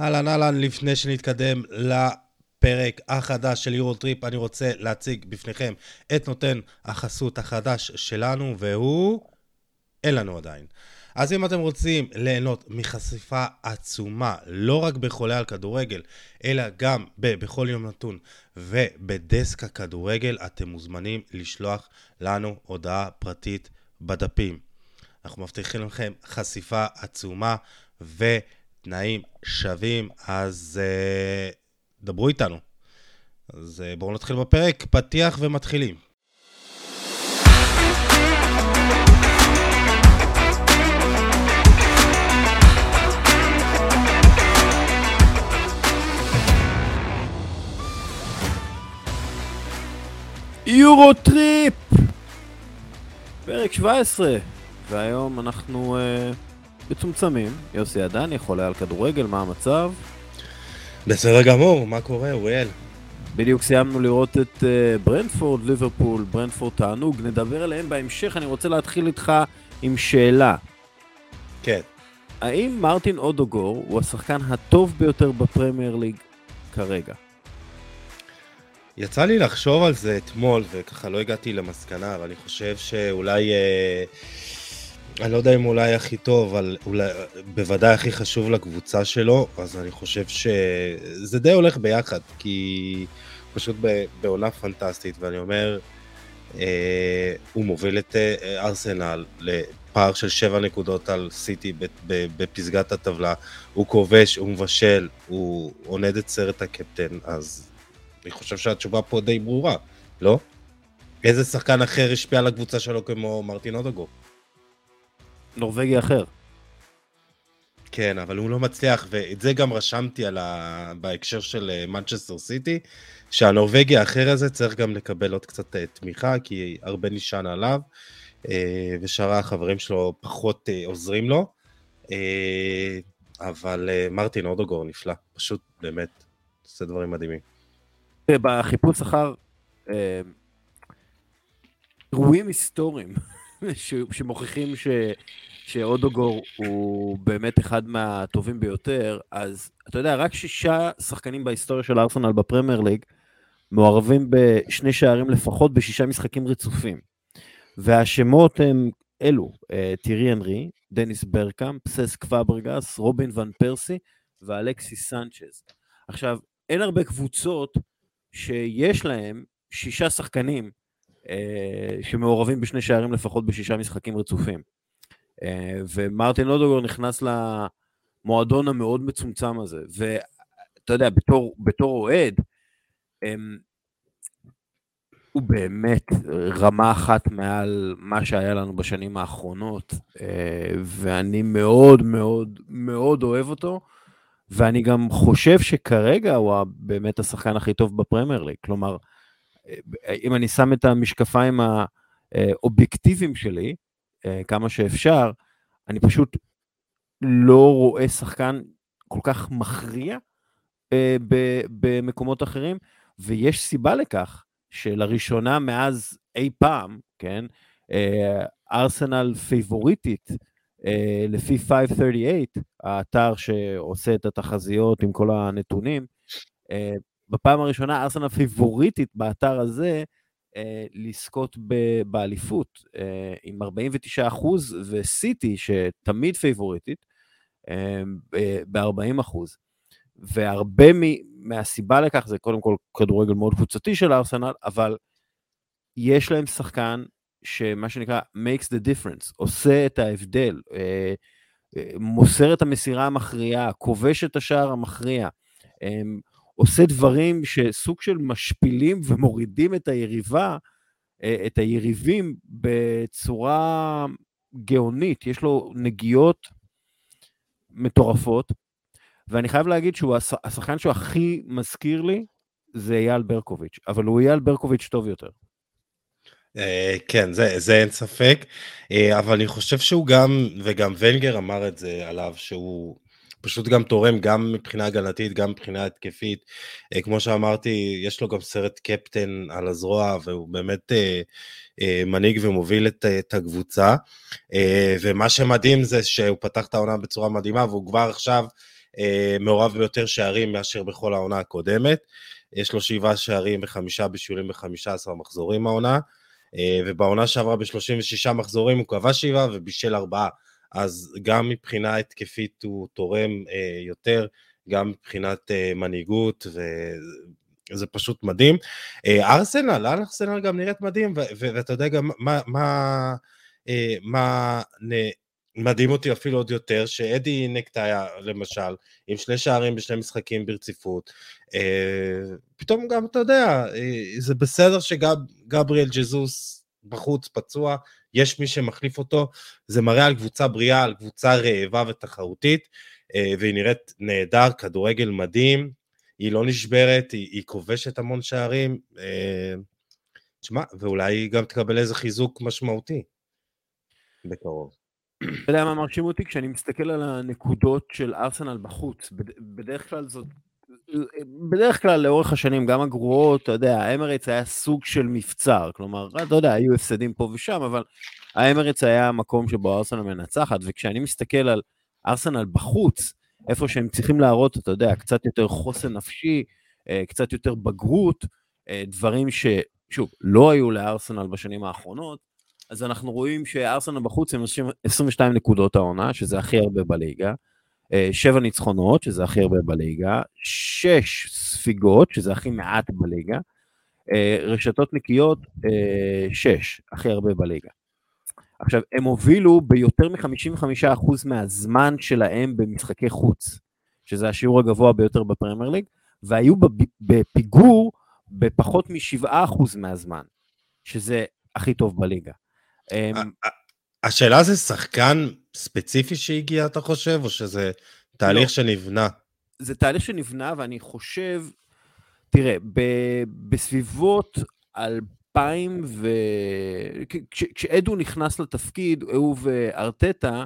אהלן אהלן, לפני שנתקדם לפרק החדש של יורוטריפ, אני רוצה להציג בפניכם את נותן החסות החדש שלנו, והוא... אין לנו עדיין. אז אם אתם רוצים ליהנות מחשיפה עצומה, לא רק בחולה על כדורגל, אלא גם ב- בכל יום נתון ובדסק הכדורגל, אתם מוזמנים לשלוח לנו הודעה פרטית בדפים. אנחנו מבטיחים לכם חשיפה עצומה ותנאים שווים, אז uh, דברו איתנו. אז uh, בואו נתחיל בפרק, פתיח ומתחילים. יורו טריפ! פרק 17, והיום אנחנו אה, מצומצמים. יוסי עדני, חולה על כדורגל, מה המצב? בסדר גמור, מה קורה, אוריאל? בדיוק סיימנו לראות את אה, ברנטפורד, ליברפול, ברנטפורד תענוג, נדבר עליהם בהמשך. אני רוצה להתחיל איתך עם שאלה. כן. האם מרטין אודגור הוא השחקן הטוב ביותר בפרמייר ליג כרגע? יצא לי לחשוב על זה אתמול, וככה לא הגעתי למסקנה, אבל אני חושב שאולי... אה, אני לא יודע אם אולי הכי טוב, אבל אולי בוודאי הכי חשוב לקבוצה שלו, אז אני חושב שזה די הולך ביחד, כי פשוט בעונה פנטסטית, ואני אומר, אה, הוא מוביל את אה, ארסנל לפער של שבע נקודות על סיטי בפסגת הטבלה, הוא כובש, הוא מבשל, הוא עונד את סרט הקפטן, אז אני חושב שהתשובה פה די ברורה, לא? איזה שחקן אחר השפיע על הקבוצה שלו כמו מרטין אודוגו? נורבגי אחר. כן, אבל הוא לא מצליח, ואת זה גם רשמתי על ה... בהקשר של מנצ'סטר אה, סיטי, שהנורבגי האחר הזה צריך גם לקבל עוד קצת אה, תמיכה, כי הרבה נשען עליו, אה, ושאר החברים שלו פחות עוזרים לו. אבל מרטין אודוגור נפלא, פשוט באמת עושה דברים מדהימים. בחיפוש אחר אירועים היסטוריים שמוכיחים ש... שאודוגור הוא באמת אחד מהטובים ביותר, אז אתה יודע, רק שישה שחקנים בהיסטוריה של ארסנל בפרמייר ליג מעורבים בשני שערים לפחות בשישה משחקים רצופים. והשמות הם אלו, אה, טירי אנרי, דניס ברקאם, פסס קוואברגס, רובין ון פרסי ואלכסי סנצ'ז. עכשיו, אין הרבה קבוצות שיש להם שישה שחקנים אה, שמעורבים בשני שערים לפחות בשישה משחקים רצופים. אה, ומרטין לודוגור נכנס למועדון המאוד מצומצם הזה, ואתה יודע, בתור, בתור אוהד, הוא באמת רמה אחת מעל מה שהיה לנו בשנים האחרונות, אה, ואני מאוד מאוד מאוד אוהב אותו, ואני גם חושב שכרגע הוא באמת השחקן הכי טוב בפרמייר ליג. כלומר, אם אני שם את המשקפיים האובייקטיביים שלי, אה, כמה שאפשר, אני פשוט לא רואה שחקן כל כך מכריע אה, במקומות אחרים, ויש סיבה לכך שלראשונה מאז אי פעם, כן, אה, ארסנל פייבוריטית לפי 538, האתר שעושה את התחזיות עם כל הנתונים, בפעם הראשונה ארסנל פייבוריטית באתר הזה אה, לזכות באליפות אה, עם 49 אחוז, וסיטי, שתמיד פייבוריטית, אה, ב-40 אחוז. והרבה מהסיבה לכך זה קודם כל כדורגל מאוד קבוצתי של ארסנל, אבל יש להם שחקן שמה שנקרא makes the difference, עושה את ההבדל, אה, אה, מוסר את המסירה המכריעה, כובש את השער המכריע. אה, עושה דברים שסוג של משפילים ומורידים את היריבה, אה, את היריבים בצורה גאונית. יש לו נגיעות מטורפות, ואני חייב להגיד שהוא השחקן שהוא הכי מזכיר לי, זה אייל ברקוביץ', אבל הוא אייל ברקוביץ' טוב יותר. אה, כן, זה, זה אין ספק, אה, אבל אני חושב שהוא גם, וגם ונגר אמר את זה עליו, שהוא פשוט גם תורם גם מבחינה הגנתית, גם מבחינה התקפית. אה, כמו שאמרתי, יש לו גם סרט קפטן על הזרוע, והוא באמת אה, אה, מנהיג ומוביל את, את הקבוצה. ומה שמדהים זה שהוא פתח את העונה בצורה מדהימה, והוא כבר עכשיו מעורב ביותר שערים מאשר בכל העונה הקודמת. יש לו שבעה שערים וחמישה בישולים בחמישה עשרה מחזורים העונה, ובעונה שעברה ב-36 מחזורים הוא כבש שבעה ובישל ארבעה, אז גם מבחינה התקפית הוא תורם אה, יותר, גם מבחינת מנהיגות, וזה פשוט מדהים. ארסנל, ארסנל גם נראית מדהים, ואתה יודע גם מה, מה, מה מדהים אותי אפילו עוד יותר, שאדי נקטאיה, למשל, עם שני שערים בשני משחקים ברציפות, אה, פתאום גם, אתה יודע, אה, זה בסדר שגבריאל ג'זוס בחוץ פצוע, יש מי שמחליף אותו, זה מראה על קבוצה בריאה, על קבוצה רעבה ותחרותית, אה, והיא נראית נהדר, כדורגל מדהים, היא לא נשברת, היא, היא כובשת המון שערים, תשמע, ואולי היא גם תקבל איזה חיזוק משמעותי בקרוב. אתה יודע מה מרשים אותי? כשאני מסתכל על הנקודות של ארסנל בחוץ, בדרך כלל זאת... בדרך כלל לאורך השנים, גם הגרועות, אתה יודע, האמרץ היה סוג של מבצר, כלומר, אתה יודע, היו הפסדים פה ושם, אבל האמרץ היה המקום שבו ארסנל מנצחת, וכשאני מסתכל על ארסנל בחוץ, איפה שהם צריכים להראות, אתה יודע, קצת יותר חוסן נפשי, אה, קצת יותר בגרות, אה, דברים ששוב, לא היו לארסנל בשנים האחרונות, אז אנחנו רואים שארסנל בחוץ הם 22 נקודות העונה, שזה הכי הרבה בליגה, 7 אה, ניצחונות, שזה הכי הרבה בליגה, 6 ספיגות, שזה הכי מעט בליגה, אה, רשתות נקיות, 6, אה, הכי הרבה בליגה. עכשיו, הם הובילו ביותר מ-55% מהזמן שלהם במשחקי חוץ, שזה השיעור הגבוה ביותר בפרמייר ליג, והיו בפיגור בפחות מ-7% מהזמן, שזה הכי טוב בליגה. אמ, השאלה זה שחקן ספציפי שהגיע, אתה חושב, או שזה תהליך לא. שנבנה? זה תהליך שנבנה, ואני חושב, תראה, ב- בסביבות 2000 ו... כש- כשאדו נכנס לתפקיד, הוא וארטטה,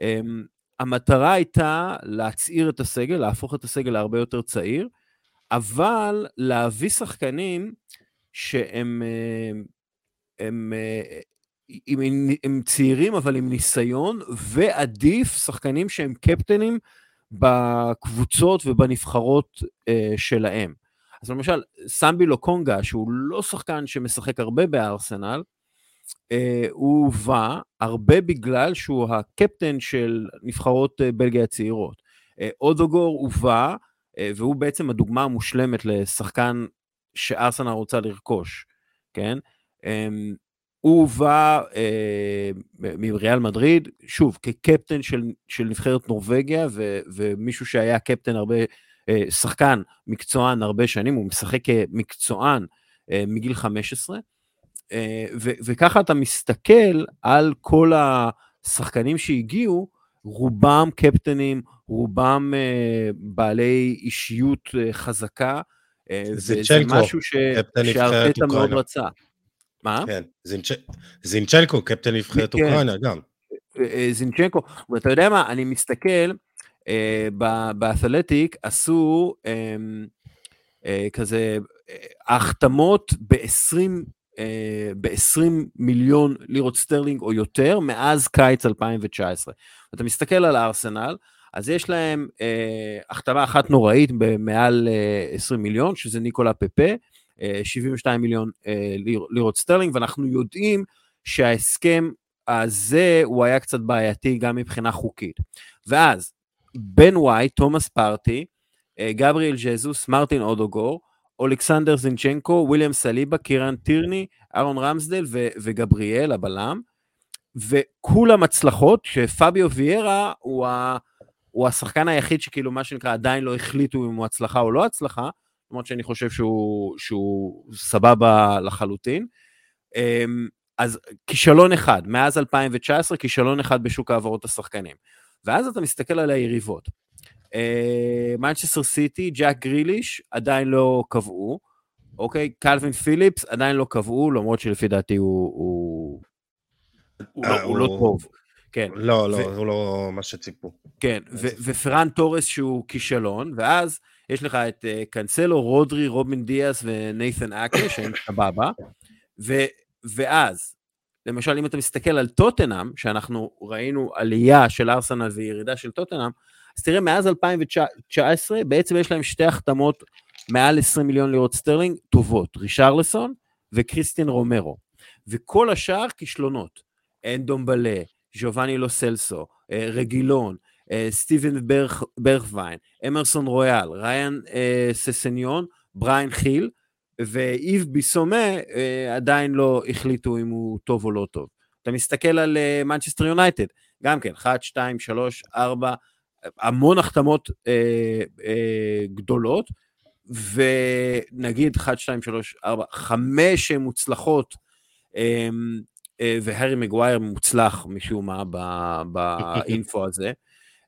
אמ, המטרה הייתה להצעיר את הסגל, להפוך את הסגל להרבה יותר צעיר, אבל להביא שחקנים שהם הם, הם, עם, עם, צעירים אבל עם ניסיון, ועדיף שחקנים שהם קפטנים בקבוצות ובנבחרות אה, שלהם. אז למשל, סמבי לוקונגה, שהוא לא שחקן שמשחק הרבה בארסנל, אה, הוא הובא הרבה בגלל שהוא הקפטן של נבחרות אה, בלגיה הצעירות. אה, אודוגור הובא, אה, והוא בעצם הדוגמה המושלמת לשחקן שארסנל רוצה לרכוש, כן? אה, הוא הובא אה, מריאל מדריד, שוב, כקפטן של, של נבחרת נורבגיה, ו, ומישהו שהיה קפטן הרבה, אה, שחקן מקצוען הרבה שנים, הוא משחק כמקצוען אה, מגיל 15, אה, ו, וככה אתה מסתכל על כל השחקנים שהגיעו, רובם קפטנים, רובם אה, בעלי אישיות אה, חזקה, אה, זה צ'לקו, משהו שארטטה מאוד רצה. מה? כן, זינצ'... זינצ'נקו, קפטן נבחרת כן. אוקראינה גם. אה, אה, זינצ'נקו, ואתה יודע מה, אני מסתכל, אה, באתלטיק עשו אה, אה, כזה החתמות ב-20 אה, ב-20 מיליון לירות סטרלינג או יותר מאז קיץ 2019. אתה מסתכל על הארסנל, אז יש להם אה, החתמה אחת נוראית במעל אה, 20 מיליון, שזה ניקולה פפה, 72 מיליון אה, לירות סטרלינג, ואנחנו יודעים שההסכם הזה הוא היה קצת בעייתי גם מבחינה חוקית. ואז בן ווייט, תומאס פארטי, אה, גבריאל ז'זוס, מרטין אודגור, אולכסנדר זינצ'נקו, וויליאם סליבה, קירן טירני, אהרון רמסדל ו- וגבריאל הבלם, וכולם הצלחות, שפאביו ויירה הוא, ה- הוא השחקן היחיד שכאילו מה שנקרא עדיין לא החליטו אם הוא הצלחה או לא הצלחה, למרות שאני חושב שהוא, שהוא סבבה לחלוטין. אמ, אז כישלון אחד, מאז 2019, כישלון אחד בשוק העברות השחקנים. ואז אתה מסתכל על היריבות. מנצ'סטר סיטי, ג'אק גריליש, עדיין לא קבעו, אוקיי? קלווין פיליפס, עדיין לא קבעו, למרות שלפי דעתי הוא, הוא, הוא, לא, הוא לא טוב. כן. לא, לא, ו... הוא לא מה שציפו. כן, ו- ופרן תורס שהוא כישלון, ואז יש לך את אה, קאנסלו, רודרי, רובן דיאס ונייתן אקה, שהם סבבה, ואז, למשל, אם אתה מסתכל על טוטנאם, שאנחנו ראינו עלייה של ארסנל וירידה של טוטנאם, אז תראה, מאז 2019, בעצם יש להם שתי החתמות מעל 20 מיליון לירות סטרלינג טובות, רישרלסון וכריסטיאן רומרו. וכל השאר כישלונות. אנדומבלה, ג'ובאני לו סלסו, אה, רגילון, אה, סטיבן ברחוויין, אמרסון רויאל, ראיין אה, ססניון, בריין חיל, ואיב ביסומה עדיין לא החליטו אם הוא טוב או לא טוב. אתה מסתכל על מנצ'סטר יונייטד, גם כן, 1, 2, 3, 4, המון החתמות אה, אה, גדולות, ונגיד 1, 2, 3, 4, 5 מוצלחות, אה, אה, והארי מגווייר מוצלח משום מה באינפו הזה.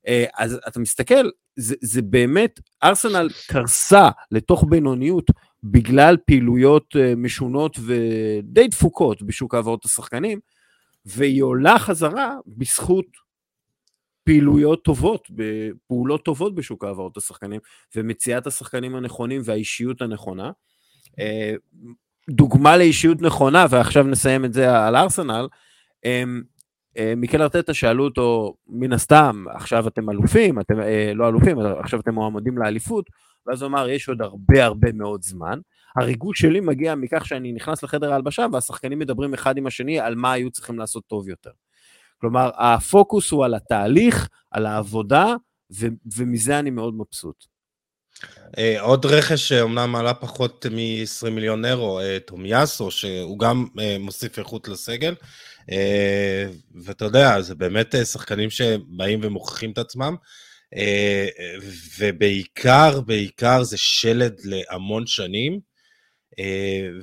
אה, אז אתה מסתכל, זה, זה באמת, ארסנל קרסה לתוך בינוניות בגלל פעילויות אה, משונות ודי דפוקות בשוק העברות השחקנים, והיא עולה חזרה בזכות פעילויות טובות, פעולות טובות בשוק העברות השחקנים, ומציאת השחקנים הנכונים והאישיות הנכונה. דוגמה לאישיות נכונה, ועכשיו נסיים את זה על ארסנל, מיקל ארטטה שאלו אותו, מן הסתם, עכשיו אתם אלופים, אתם אה, לא אלופים, עכשיו אתם מועמדים לאליפות, ואז הוא אמר, יש עוד הרבה הרבה מאוד זמן. הריגוש שלי מגיע מכך שאני נכנס לחדר ההלבשה, והשחקנים מדברים אחד עם השני על מה היו צריכים לעשות טוב יותר. כלומר, הפוקוס הוא על התהליך, על העבודה, ו- ומזה אני מאוד מבסוט. Uh, עוד רכש שאומנם עלה פחות מ-20 מיליון אירו, תומיאסו, שהוא גם מוסיף איכות לסגל. Uh, ואתה יודע, זה באמת uh, שחקנים שבאים ומוכיחים את עצמם. Uh, ובעיקר, בעיקר זה שלד להמון שנים.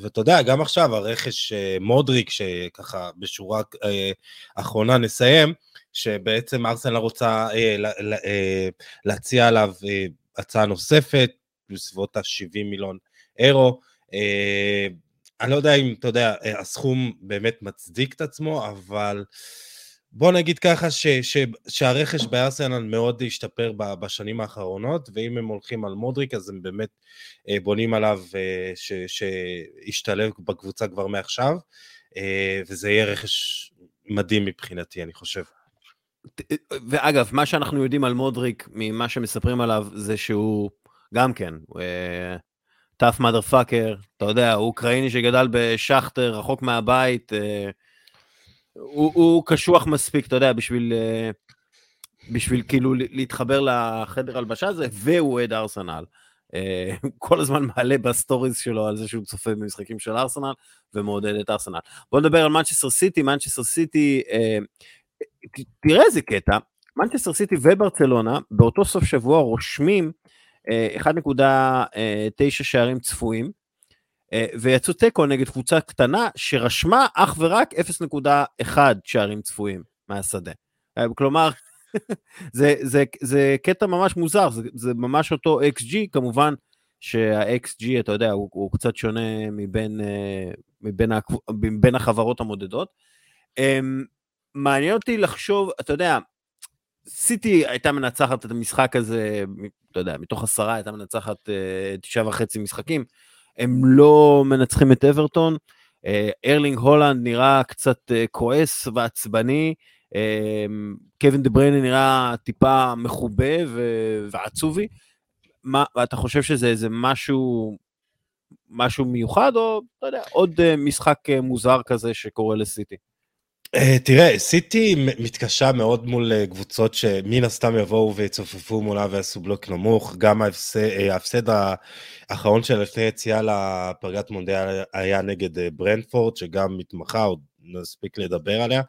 ואתה יודע, גם עכשיו הרכש מודריק, שככה בשורה אחרונה נסיים, שבעצם ארסנל רוצה להציע עליו הצעה נוספת, בסביבות ה-70 מיליון אירו. אה, אני לא יודע אם, אתה יודע, אה, הסכום באמת מצדיק את עצמו, אבל בוא נגיד ככה ש, ש, שהרכש בארסנל מאוד השתפר בשנים האחרונות, ואם הם הולכים על מודריק, אז הם באמת אה, בונים עליו שישתלב בקבוצה כבר מעכשיו, וזה יהיה רכש מדהים מבחינתי, אני חושב. ואגב, מה שאנחנו יודעים על מודריק, ממה שמספרים עליו, זה שהוא גם כן, tough motherfucker, אתה יודע, הוא אוקראיני שגדל בשחטאר, רחוק מהבית, אה, הוא, הוא קשוח מספיק, אתה יודע, בשביל, אה, בשביל כאילו להתחבר לחדר הלבשה הזה, והוא אוהד ארסנל. אה, כל הזמן מעלה בסטוריז שלו על זה שהוא צופה במשחקים של ארסנל ומעודד את ארסנל. בוא נדבר על מנצ'סטר סיטי, מנצ'סטר סיטי תראה איזה קטע, מנצ'סטר סיטי וברצלונה באותו סוף שבוע רושמים 1.9 אה, שערים צפויים, אה, ויצאו תיקו נגד קבוצה קטנה שרשמה אך ורק 0.1 שערים צפויים מהשדה. אה, כלומר, זה, זה, זה קטע ממש מוזר, זה, זה ממש אותו XG, כמובן שה-XG, אתה יודע, הוא, הוא קצת שונה מבין, מבין, מבין החברות המודדות. אמ, מעניין אותי לחשוב, אתה יודע, סיטי הייתה מנצחת את המשחק הזה, אתה יודע, מתוך עשרה הייתה מנצחת אה, תשעה וחצי משחקים. הם לא מנצחים את אברטון. אה, ארלינג הולנד נראה קצת אה, כועס ועצבני. קווין דה בריינה נראה טיפה מחובה ועצובי. מה, אתה חושב שזה איזה משהו, משהו מיוחד, או אתה יודע, עוד משחק מוזר כזה שקורה לסיטי? Uh, תראה, סיטי מתקשה מאוד מול uh, קבוצות שמן הסתם יבואו ויצופפו מולה ויעשו בלוק נמוך. גם אה, ההפסד, uh, האחרון של לפני יציאה לפרגת מונדיאל היה נגד uh, ברנפורד, שגם מתמחה, עוד נספיק לדבר עליה.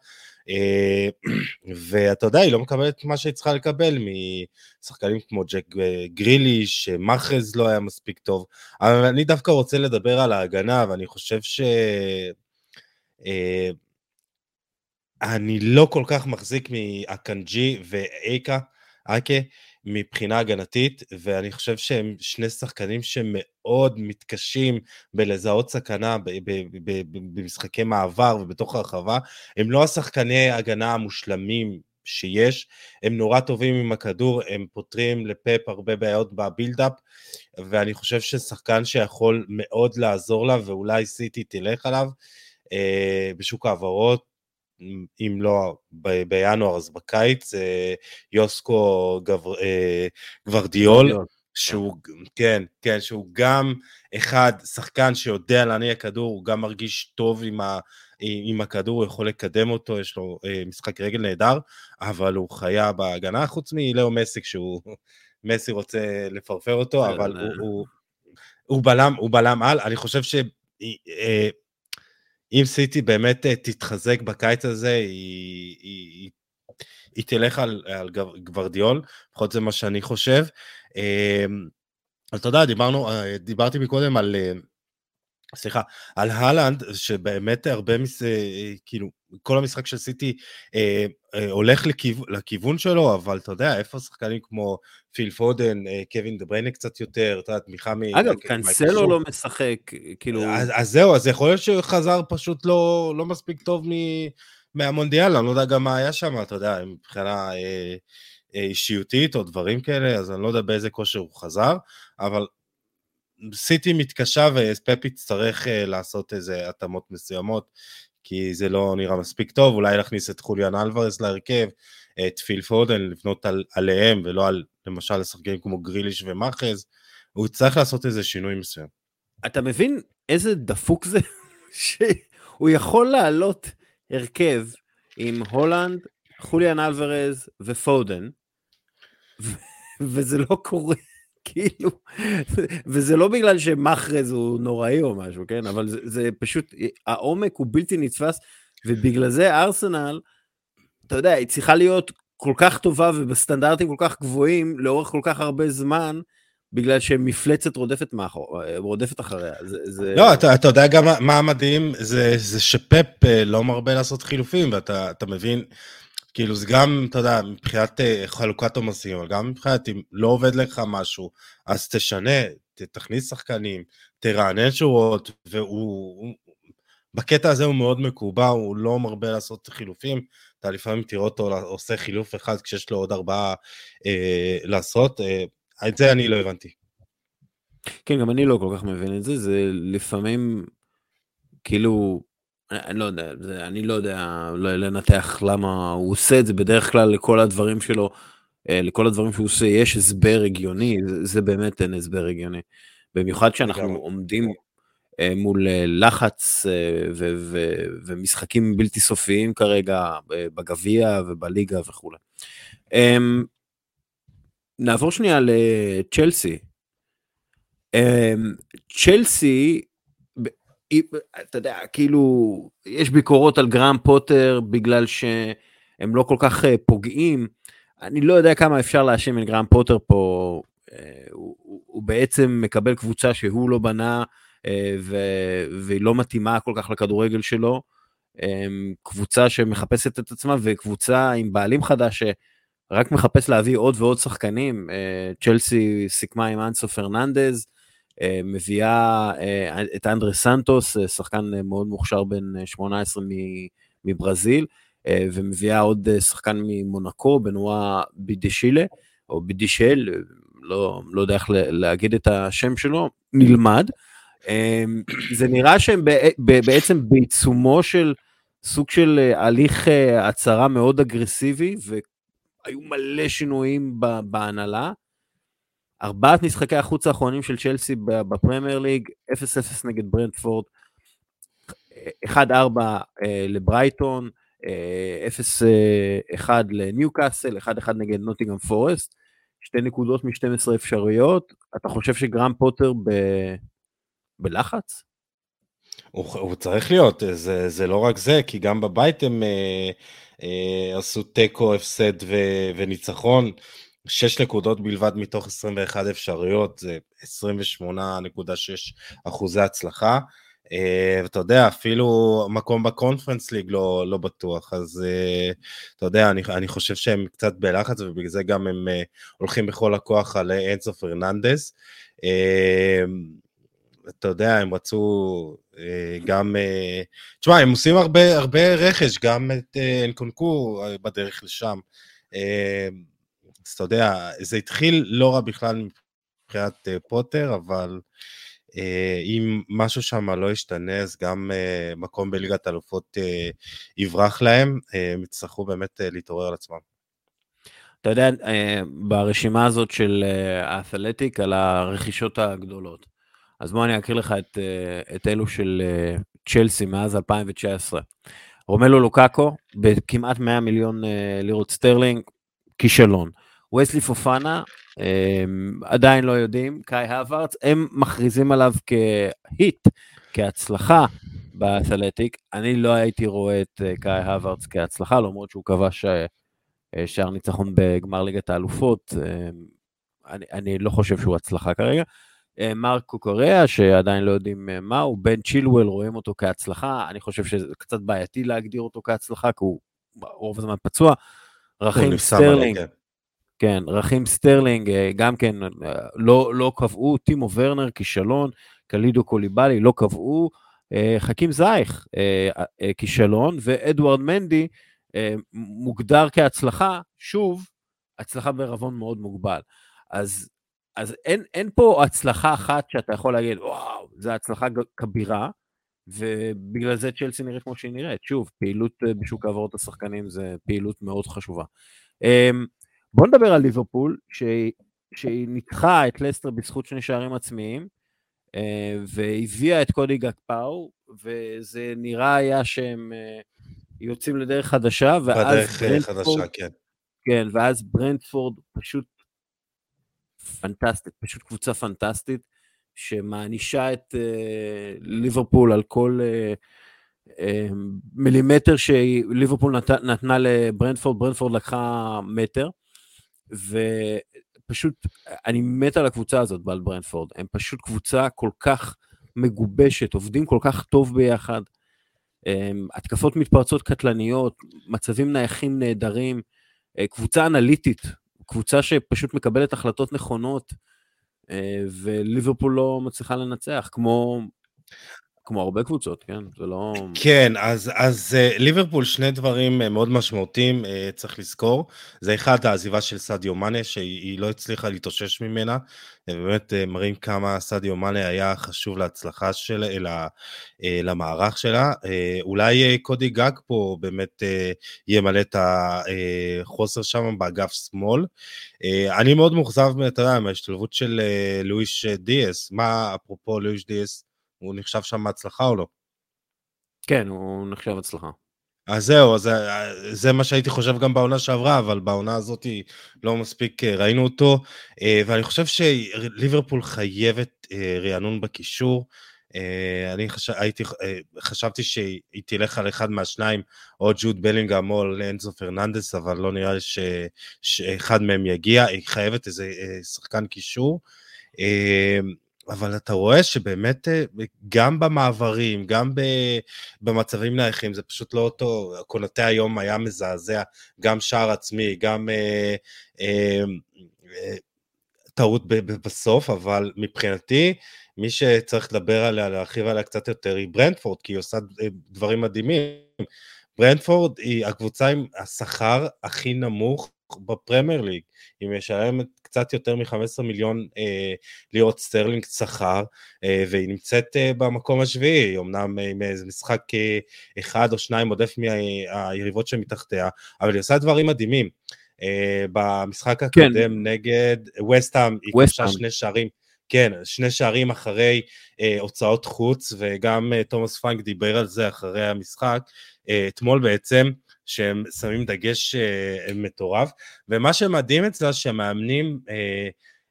Uh, ואתה יודע, היא לא מקבלת מה שהיא צריכה לקבל משחקנים כמו ג'ק גרילי, שמאחז לא היה מספיק טוב. אבל אני דווקא רוצה לדבר על ההגנה, ואני חושב ש... אני לא כל כך מחזיק מאקנג'י ואייקה, אייקה, מבחינה הגנתית, ואני חושב שהם שני שחקנים שמאוד מתקשים בלזהות סכנה במשחקי מעבר ובתוך הרחבה. הם לא השחקני הגנה המושלמים שיש, הם נורא טובים עם הכדור, הם פותרים לפאפ הרבה בעיות בבילדאפ, ואני חושב ששחקן שיכול מאוד לעזור לה, ואולי סיטי תלך עליו, אה, בשוק ההעברות, אם לא ב- בינואר אז בקיץ, אה, יוסקו גבר, אה, גברדיול, שהוא, כן, כן, שהוא גם אחד, שחקן שיודע להניע כדור, הוא גם מרגיש טוב עם, ה, עם הכדור, הוא יכול לקדם אותו, יש לו אה, משחק רגל נהדר, אבל הוא חיה בהגנה, חוץ מלאו מסי, כשהוא, מסי רוצה לפרפר אותו, אבל הוא, הוא, הוא בלם, הוא בלם על, אני חושב ש... אם סיטי באמת אה, תתחזק בקיץ הזה, היא, היא, היא תלך על, על גוורדיול, לפחות זה מה שאני חושב. אמ, אז אתה יודע, דיברנו, אה, דיברתי מקודם על, אה, סליחה, על הלנד, שבאמת הרבה, מס, אה, כאילו, כל המשחק של סיטי אה, אה, הולך לכיו, לכיוון שלו, אבל אתה יודע, איפה שחקנים כמו פיל פודן, אה, קווין דה בריינה קצת יותר, אתה יודע, תמיכה מ... אגב, קנסלו לא משחק, כאילו... אז, אז זהו, אז יכול להיות שהוא חזר פשוט לא, לא מספיק טוב מ... מהמונדיאל, אני לא יודע גם מה היה שם, אתה יודע, מבחינה אה, אה, אישיותית או דברים כאלה, אז אני לא יודע באיזה כושר הוא חזר, אבל סיטי מתקשה ופפ יצטרך אה, לעשות איזה התאמות מסוימות, כי זה לא נראה מספיק טוב, אולי להכניס את חוליאן אלוורס להרכב, את פיל פודן, לבנות על, עליהם, ולא על למשל לשחקנים כמו גריליש ומאחז, הוא יצטרך לעשות איזה שינוי מסוים. אתה מבין איזה דפוק זה? שהוא יכול לעלות הרכב עם הולנד, חוליאן אלוורז ופודן, וזה לא קורה. כאילו, וזה לא בגלל שמאחרז הוא נוראי או משהו, כן? אבל זה, זה פשוט, העומק הוא בלתי נתפס, ובגלל זה ארסנל, אתה יודע, היא צריכה להיות כל כך טובה ובסטנדרטים כל כך גבוהים לאורך כל כך הרבה זמן, בגלל שמפלצת רודפת, מאחור, רודפת אחריה. זה, זה... לא, אתה, אתה יודע גם מה, מה מדהים, זה, זה שפפ אה, לא מרבה לעשות חילופים, ואתה מבין, כאילו זה גם, אתה יודע, מבחינת אה, חלוקת עומסים, אבל גם מבחינת אם לא עובד לך משהו, אז תשנה, תכניס שחקנים, תרענן שורות, והוא... בקטע הזה הוא מאוד מקובע, הוא לא מרבה לעשות חילופים, אתה לפעמים תראה אותו עושה חילוף אחד כשיש לו עוד ארבעה אה, לעשות, אה, את זה אני לא הבנתי. כן, גם אני לא כל כך מבין את זה, זה לפעמים, כאילו, אני לא יודע, זה, אני לא יודע לנתח למה הוא עושה את זה, בדרך כלל לכל הדברים שלו, אה, לכל הדברים שהוא עושה יש הסבר הגיוני, זה, זה באמת אין הסבר הגיוני. במיוחד כשאנחנו עומדים אה, מול אה, לחץ ו- ו- ומשחקים בלתי סופיים כרגע בגביע ובליגה וכולי. אמ, נעבור שנייה לצ'לסי. אמ, צ'לסי אתה יודע, כאילו, יש ביקורות על גראם פוטר בגלל שהם לא כל כך אה, פוגעים. אני לא יודע כמה אפשר להאשים את גראם פוטר פה. אה, הוא, הוא בעצם מקבל קבוצה שהוא לא בנה אה, ו, והיא לא מתאימה כל כך לכדורגל שלו. קבוצה שמחפשת את עצמה וקבוצה עם בעלים חדש שרק מחפש להביא עוד ועוד שחקנים. צ'לסי סיכמה עם אנסו פרננדז. אה, מביאה אה, את אנדרה סנטוס, אה, שחקן מאוד מוכשר בן 18 מברזיל, ומביאה עוד שחקן ממונקו, בנועה בידשילה, או בידישל, לא, לא יודע איך להגיד את השם שלו, נלמד. זה נראה שהם בעצם בעיצומו של סוג של הליך הצהרה מאוד אגרסיבי, והיו מלא שינויים בהנהלה. ארבעת משחקי החוץ האחרונים של צ'לסי בפרמייר ליג, 0-0 נגד ברנדפורד, 1-4 אה, לברייטון, 0-1 אה, לניוקאסל, 1-1 נגד נוטינגרם פורסט, שתי נקודות מ-12 אפשרויות. אתה חושב שגרם פוטר ב... בלחץ? הוא, הוא צריך להיות, זה, זה לא רק זה, כי גם בבית הם אה, אה, עשו תיקו, הפסד ו, וניצחון. 6 נקודות בלבד מתוך 21 אפשריות, זה 28.6 אחוזי הצלחה. Uh, ואתה יודע, אפילו מקום בקונפרנס ליג לא, לא בטוח, אז uh, אתה יודע, אני, אני חושב שהם קצת בלחץ, ובגלל זה גם הם uh, הולכים בכל הכוח על אנסו פרננדס. אתה יודע, הם רצו גם... תשמע, הם עושים הרבה, הרבה רכש, גם את אנקונקו uh, בדרך לשם. אז אתה יודע, זה התחיל לא רע בכלל מבחינת אה, פוטר, אבל אה, אם משהו שם לא ישתנה, אז גם אה, מקום בליגת האלופות אה, יברח להם, הם יצטרכו באמת להתעורר על עצמם. אתה יודע, ברשימה הזאת של האתלטיק, על הרכישות הגדולות, אז בוא אני אקריא לך את, את אלו של צ'לסי מאז 2019. רומלו לוקאקו, בכמעט 100 מיליון לירות סטרלינג, כישלון. ווסלי פופאנה, הם, עדיין לא יודעים, קאי האברץ, הם מכריזים עליו כהיט, כהצלחה ב Athletic. אני לא הייתי רואה את אה, קאי האברץ כהצלחה, למרות שהוא כבש אה, שער ניצחון בגמר ליגת האלופות. אני, אני לא חושב שהוא הצלחה כרגע. אה, מארק קוקורייה, שעדיין לא יודעים מה הוא, בן צ'ילוול, רואים אותו כהצלחה, אני חושב שזה קצת בעייתי להגדיר אותו כהצלחה, כי הוא רוב הזמן פצוע. רחים סטרלינג, כן. רחים סטרלינג, אה, גם כן, אה, לא, לא קבעו, טימו ורנר, כישלון, קאלידו קוליבאלי, לא קבעו, אה, חכים זייש, כישלון, ואדוארד מנדי מוגדר כהצלחה, שוב, הצלחה בערבון מאוד מוגבל. אז, אז אין, אין פה הצלחה אחת שאתה יכול להגיד, וואו, זו הצלחה כבירה, ובגלל זה צ'לסי נראית כמו שהיא נראית. שוב, פעילות בשוק העברות השחקנים זה פעילות מאוד חשובה. בוא נדבר על ליברפול, שהיא, שהיא ניתחה את לסטר בזכות שני שערים עצמיים, אה, והביאה את קודי גקפאו, וזה נראה היה שהם אה, יוצאים לדרך חדשה, ואז בדרך אה, ברנדפורד, חדשה, כן. כן, ואז ברנדפורד פשוט פנטסטית, פשוט קבוצה פנטסטית, שמענישה את ליברפול על כל מילימטר שליברפול נת, נתנה לברנדפורד, ברנדפורד לקחה מטר. ופשוט, אני מת על הקבוצה הזאת, בעל ברנפורד. הם פשוט קבוצה כל כך מגובשת, עובדים כל כך טוב ביחד. הם, התקפות מתפרצות קטלניות, מצבים נייחים נהדרים, אה, קבוצה אנליטית, קבוצה שפשוט מקבלת החלטות נכונות, אה, וליברפול לא מצליחה לנצח, כמו כמו הרבה קבוצות, כן? זה לא... כן, אז, אז uh, ליברפול, שני דברים uh, מאוד משמעותיים, uh, צריך לזכור. זה אחד, העזיבה של סדיו מאנה, שהיא לא הצליחה להתאושש ממנה. באמת מראים כמה סדיו מאנה היה חשוב להצלחה שלה, אלא, למערך שלה. אולי קודי גג פה באמת ימלא את החוסר שם באגף שמאל. אני מאוד מאוכזב, אתה יודע, מההשתלבות של לואיש דיאס. מה, אפרופו לואיש דיאס? הוא נחשב שם הצלחה או לא? כן, הוא נחשב הצלחה. אז זהו, זה, זה מה שהייתי חושב גם בעונה שעברה, אבל בעונה הזאת לא מספיק אה, ראינו אותו, אה, ואני חושב שליברפול חייבת אה, רענון בקישור. אני חשב, הייתי, חשבתי שהיא תלך על אחד מהשניים, או ג'וד בלינגהם או לאנזו פרננדס, אבל לא נראה לי ש, שאחד מהם יגיע, היא חייבת איזה שחקן קישור. אבל אתה רואה שבאמת אה, גם במעברים, גם במצבים נייחים, זה פשוט לא אותו, קונטה היום היה מזעזע, גם שער עצמי, גם אה, אה, טעות בסוף, אבל מבחינתי, מי שצריך לדבר עליה, להרחיב עליה קצת יותר, היא ברנטפורד, כי היא עושה דברים מדהימים. ברנטפורד היא הקבוצה עם השכר הכי נמוך בפרמייר ליג. היא משלמת קצת יותר מ-15 מיליון אה, לירות סטרלינג שכר, אה, והיא נמצאת אה, במקום השביעי, אמנם אה, עם איזה משחק אה, אחד או שניים עודף מהיריבות שמתחתיה, אבל היא עושה דברים מדהימים. אה, במשחק כן. הקודם כן. נגד וסטהאם, היא כבשה שני שערים. כן, שני שערים אחרי אה, הוצאות חוץ, וגם אה, תומאס פרנק דיבר על זה אחרי המשחק, אה, אתמול בעצם, שהם שמים דגש אה, מטורף, ומה שמדהים אצלה שהמאמנים, אה,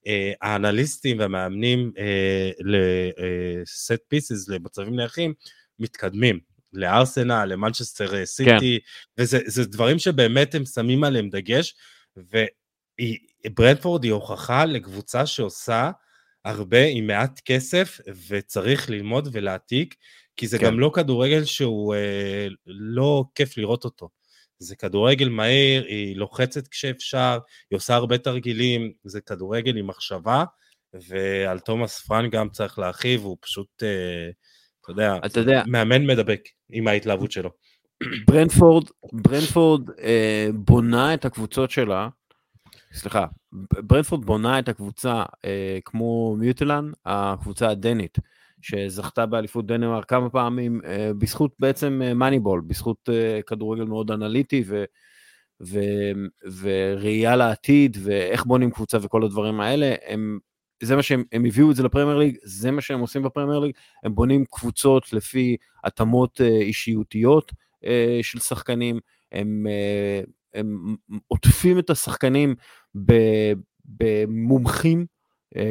אה, האנליסטים והמאמנים אה, לסט פיסיס, אה, למצבים נייחים, מתקדמים. לארסנל, למנצ'סטר אה, סיטי, כן. וזה דברים שבאמת הם שמים עליהם דגש, וברנדפורד היא הוכחה לקבוצה שעושה הרבה עם מעט כסף, וצריך ללמוד ולהעתיק, כי זה כן. גם לא כדורגל שהוא אה, לא כיף לראות אותו. זה כדורגל מהיר, היא לוחצת כשאפשר, היא עושה הרבה תרגילים, זה כדורגל עם מחשבה, ועל תומאס פרן גם צריך להרחיב, הוא פשוט, אה, אתה יודע, אתה יודע, מאמן מדבק עם ההתלהבות שלו. ברנפורד, ברנפורד אה, בונה את הקבוצות שלה סליחה, ברנפורד בונה את הקבוצה אה, כמו מיוטלן, הקבוצה הדנית, שזכתה באליפות דנמרק כמה פעמים, אה, בזכות בעצם מאניבול, בזכות אה, כדורגל מאוד אנליטי ו, ו, וראייה לעתיד, ואיך בונים קבוצה וכל הדברים האלה, הם זה מה שהם הם הביאו את זה לפרמייר ליג, זה מה שהם עושים בפרמייר ליג, הם בונים קבוצות לפי התאמות אה, אישיותיות אה, של שחקנים, הם, אה, הם עוטפים את השחקנים במומחים,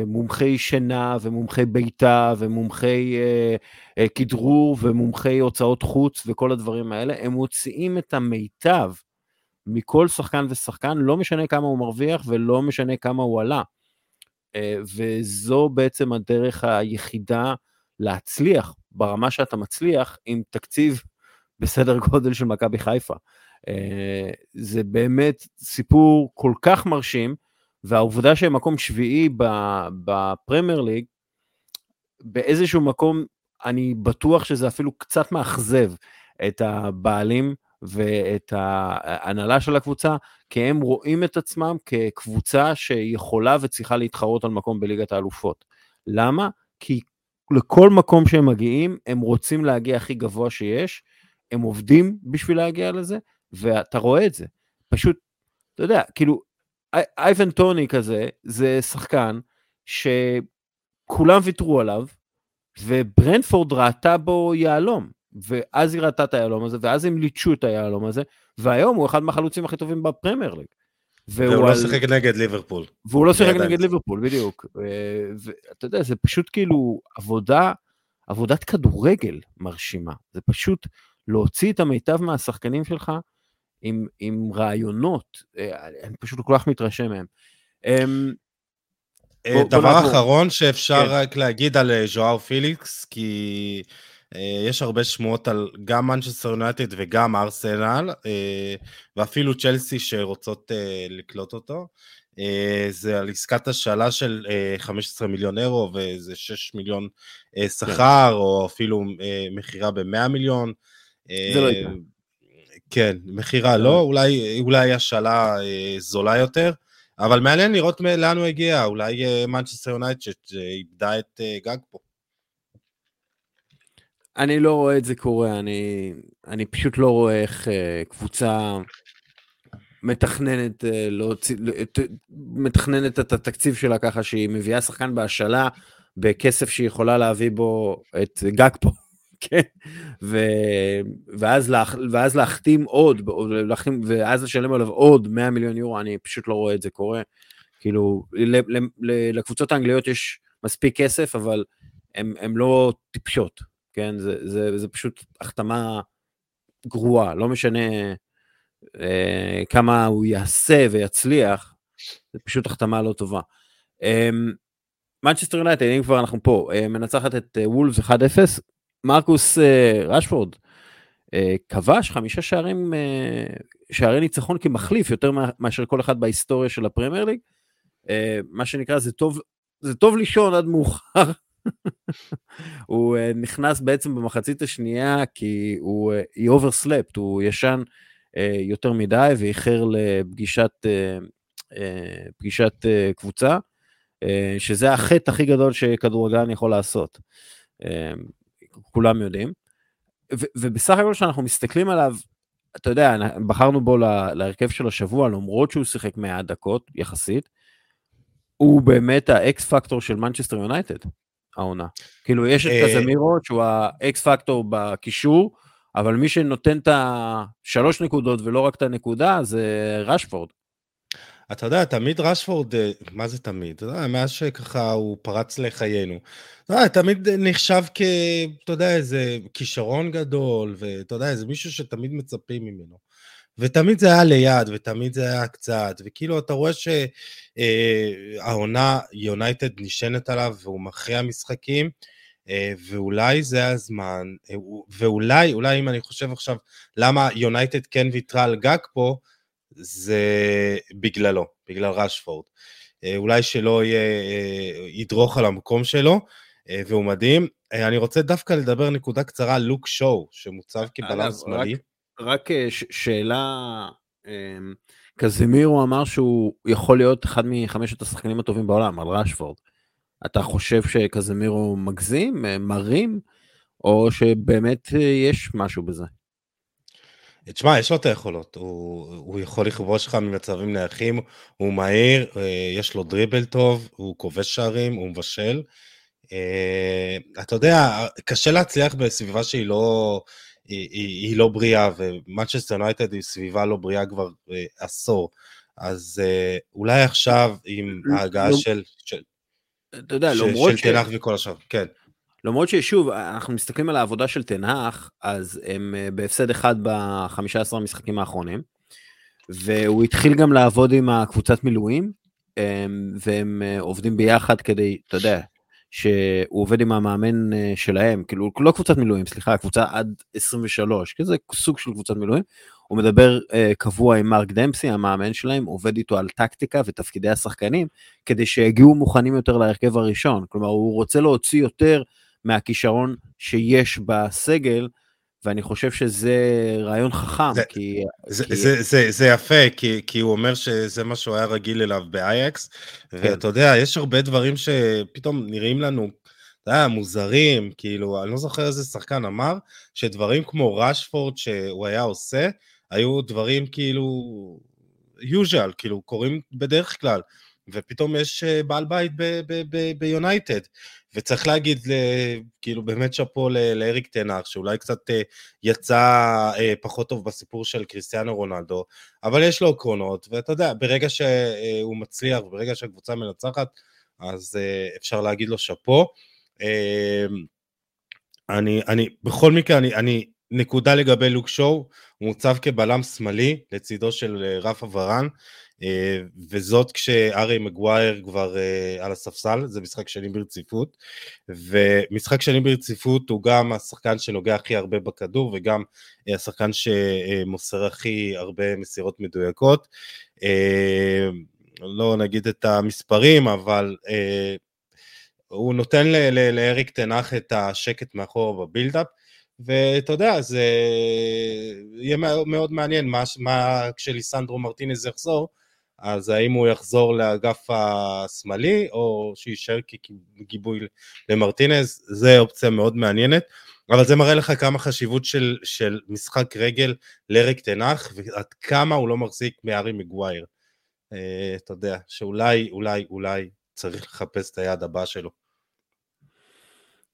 מומחי שינה ומומחי בעיטה ומומחי כדרור ומומחי הוצאות חוץ וכל הדברים האלה, הם מוציאים את המיטב מכל שחקן ושחקן, לא משנה כמה הוא מרוויח ולא משנה כמה הוא עלה. אה, וזו בעצם הדרך היחידה להצליח ברמה שאתה מצליח עם תקציב בסדר גודל של מכבי חיפה. אה, זה באמת סיפור כל כך מרשים, והעובדה שהם מקום שביעי בפרמייר ליג, באיזשהו מקום אני בטוח שזה אפילו קצת מאכזב את הבעלים ואת ההנהלה של הקבוצה, כי הם רואים את עצמם כקבוצה שיכולה וצריכה להתחרות על מקום בליגת האלופות. למה? כי לכל מקום שהם מגיעים, הם רוצים להגיע הכי גבוה שיש, הם עובדים בשביל להגיע לזה, ואתה רואה את זה. פשוט, אתה יודע, כאילו, אייבן טוני כזה, זה שחקן שכולם ויתרו עליו, וברנפורד ראתה בו יהלום. ואז היא ראתה את היהלום הזה, ואז הם ליטשו את היהלום הזה, והיום הוא אחד מהחלוצים הכי טובים בפרמייר ליג. והוא לא שיחק על... נגד ליברפול. והוא לא שיחק נגד ליברפול, בדיוק. ואתה יודע, זה פשוט כאילו עבודה, עבודת כדורגל מרשימה. זה פשוט להוציא את המיטב מהשחקנים שלך עם, עם רעיונות, אה, אני פשוט כל כך מתרשם מהם. אמ, אה, דבר אחרון שאפשר כן. רק להגיד על אה, ז'ואר פיליקס, כי אה, יש הרבה שמועות על גם מנצ'סטר יונייטד וגם ארסנל, אה, ואפילו צ'לסי שרוצות אה, לקלוט אותו. זה על עסקת השאלה של 15 מיליון אירו ואיזה 6 מיליון שכר, או אפילו מכירה ב-100 מיליון. זה לא יקרה. כן, מכירה לא, אולי, אולי השאלה זולה יותר, אבל מעניין לראות לאן הוא הגיע, אולי מנצ'סטר יונייטד שאיבדה את גג פה. אני לא רואה את זה קורה, אני, אני פשוט לא רואה איך uh, קבוצה מתכננת uh, להוציא, uh, מתכננת את התקציב שלה ככה שהיא מביאה שחקן בהשאלה בכסף שהיא יכולה להביא בו את גג פה, כן? ו, ואז, לה, ואז להחתים עוד, להחתים, ואז לשלם עליו עוד 100 מיליון יורו, אני פשוט לא רואה את זה קורה. כאילו, לקבוצות האנגליות יש מספיק כסף, אבל הן לא טיפשות. כן? זה, זה, זה פשוט החתמה גרועה, לא משנה אה, כמה הוא יעשה ויצליח, זה פשוט החתמה לא טובה. מנצ'סטר אה, יונייטד, אם כבר אנחנו פה, אה, מנצחת את אה, וולפס 1-0, מרקוס אה, רשפורד אה, כבש חמישה שערים, אה, שערי ניצחון כמחליף, יותר מאשר כל אחד בהיסטוריה של הפרמייר ליג. מה שנקרא, זה טוב, זה טוב לישון עד מאוחר. הוא נכנס בעצם במחצית השנייה כי הוא, he overslept, הוא ישן יותר מדי ואיחר לפגישת פגישת קבוצה, שזה החטא הכי גדול שכדורגלן יכול לעשות. כולם יודעים. ו- ובסך הכל כשאנחנו מסתכלים עליו, אתה יודע, בחרנו בו להרכב של השבוע, למרות שהוא שיחק 100 דקות יחסית, הוא באמת ה X factor של מנצ'סטר יונייטד. העונה. כאילו, יש את קזמירו, אה, שהוא ה X factor בקישור, אבל מי שנותן את השלוש נקודות ולא רק את הנקודה, זה רשפורד. אתה יודע, תמיד רשפורד, אה, מה זה תמיד? אתה יודע, מאז שככה הוא פרץ לחיינו. אתה יודע, תמיד נחשב כ... אתה יודע, איזה כישרון גדול, ואתה יודע, איזה מישהו שתמיד מצפים ממנו. ותמיד זה היה ליד, ותמיד זה היה קצת, וכאילו אתה רואה שהעונה, יונייטד נשענת עליו והוא מכריע משחקים, אה, ואולי זה הזמן, אה, ואולי, אולי אם אני חושב עכשיו למה יונייטד כן ויתרה על גג פה, זה בגללו, בגלל רשפורד. אה, אולי שלא יהיה, ידרוך על המקום שלו, והוא מדהים. אני רוצה דווקא לדבר נקודה קצרה על לוק שואו, שמוצב כבלם שמאלי. רק אה, שאלה, אמ, קזמירו אמר שהוא יכול להיות אחד מחמשת השחקנים הטובים בעולם, על ראשפורד. אתה חושב שקזמירו מגזים, מרים, או שבאמת יש משהו בזה? תשמע, יש לו את היכולות, הוא, הוא יכול לכבוש לך ממצבים נייחים, הוא מהיר, אה, יש לו דריבל טוב, הוא כובש שערים, הוא מבשל. אה, אתה יודע, קשה להצליח בסביבה שהיא לא, היא, היא, היא לא בריאה, ומנצ'סטר יונייטד היא סביבה לא בריאה כבר אה, עשור. אז אולי עכשיו עם ההגעה של... של אתה יודע, למרות ש... של תנח וכל השאר, כן. למרות ששוב, אנחנו מסתכלים על העבודה של תנח, אז הם אה, בהפסד אחד ב-15 המשחקים האחרונים, והוא התחיל גם לעבוד עם הקבוצת מילואים, אמ, והם אה, עובדים ביחד כדי, אתה יודע, שהוא עובד עם המאמן אה, שלהם, כאילו לא קבוצת מילואים, סליחה, קבוצה עד 23, כי זה סוג של קבוצת מילואים. הוא מדבר uh, קבוע עם מרק דמפסי, המאמן שלהם, עובד איתו על טקטיקה ותפקידי השחקנים, כדי שיגיעו מוכנים יותר להרכב הראשון. כלומר, הוא רוצה להוציא יותר מהכישרון שיש בסגל, ואני חושב שזה רעיון חכם, זה, כי... זה, כי... זה, זה, זה יפה, כי, כי הוא אומר שזה מה שהוא היה רגיל אליו באייקס, כן. ואתה יודע, יש הרבה דברים שפתאום נראים לנו, אתה יודע, מוזרים, כאילו, אני לא זוכר איזה שחקן אמר, שדברים כמו ראשפורד שהוא היה עושה, היו דברים כאילו usual, כאילו קורים בדרך כלל, ופתאום יש אה, בעל בית ביונייטד. וצריך להגיד, כאילו באמת שאפו לאריק תנח, שאולי קצת אה, יצא אה, פחות טוב בסיפור של קריסטיאנו רונלדו, אבל יש לו עקרונות, ואתה יודע, ברגע שהוא מצליח, ברגע שהקבוצה מנצחת, אז אפשר להגיד לו שאפו. אני, אני, בכל מקרה, אני, אני, נקודה לגבי לוק שואו, הוא מוצב כבלם שמאלי לצידו של רפה ורן, וזאת כשארי מגווייר כבר אה, על הספסל, זה משחק שני ברציפות, ומשחק שני ברציפות הוא גם השחקן שנוגע הכי הרבה בכדור, וגם אה, השחקן שמוסר הכי הרבה מסירות מדויקות. לא נגיד את המספרים, אבל הוא נותן לאריק תנח את השקט מאחור בבילדאפ, ואתה יודע, זה יהיה מאוד מעניין מה, מה כשליסנדרו מרטינז יחזור, אז האם הוא יחזור לאגף השמאלי, או שיישאר כגיבוי למרטינז, זה אופציה מאוד מעניינת. אבל זה מראה לך כמה חשיבות של, של משחק רגל לריק תנח, ועד כמה הוא לא מחזיק מארי מגווייר. אה, אתה יודע, שאולי, אולי, אולי צריך לחפש את היעד הבא שלו.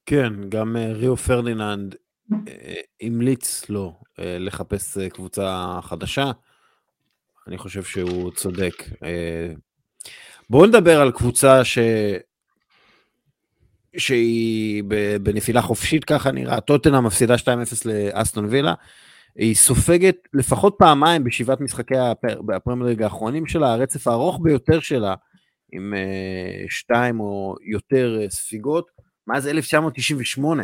כן, גם אה, ריו פרדיננד אה, המליץ לו אה, לחפש קבוצה חדשה. אני חושב שהוא צודק. אה, בואו נדבר על קבוצה ש... שהיא בנפילה חופשית, ככה נראה. טוטנהאם מפסידה 2-0 לאסטון וילה. היא סופגת לפחות פעמיים בשבעת משחקי הפרמייר ליג האחרונים שלה, הרצף הארוך ביותר שלה, עם אה, שתיים או יותר אה, ספיגות, מאז 1998.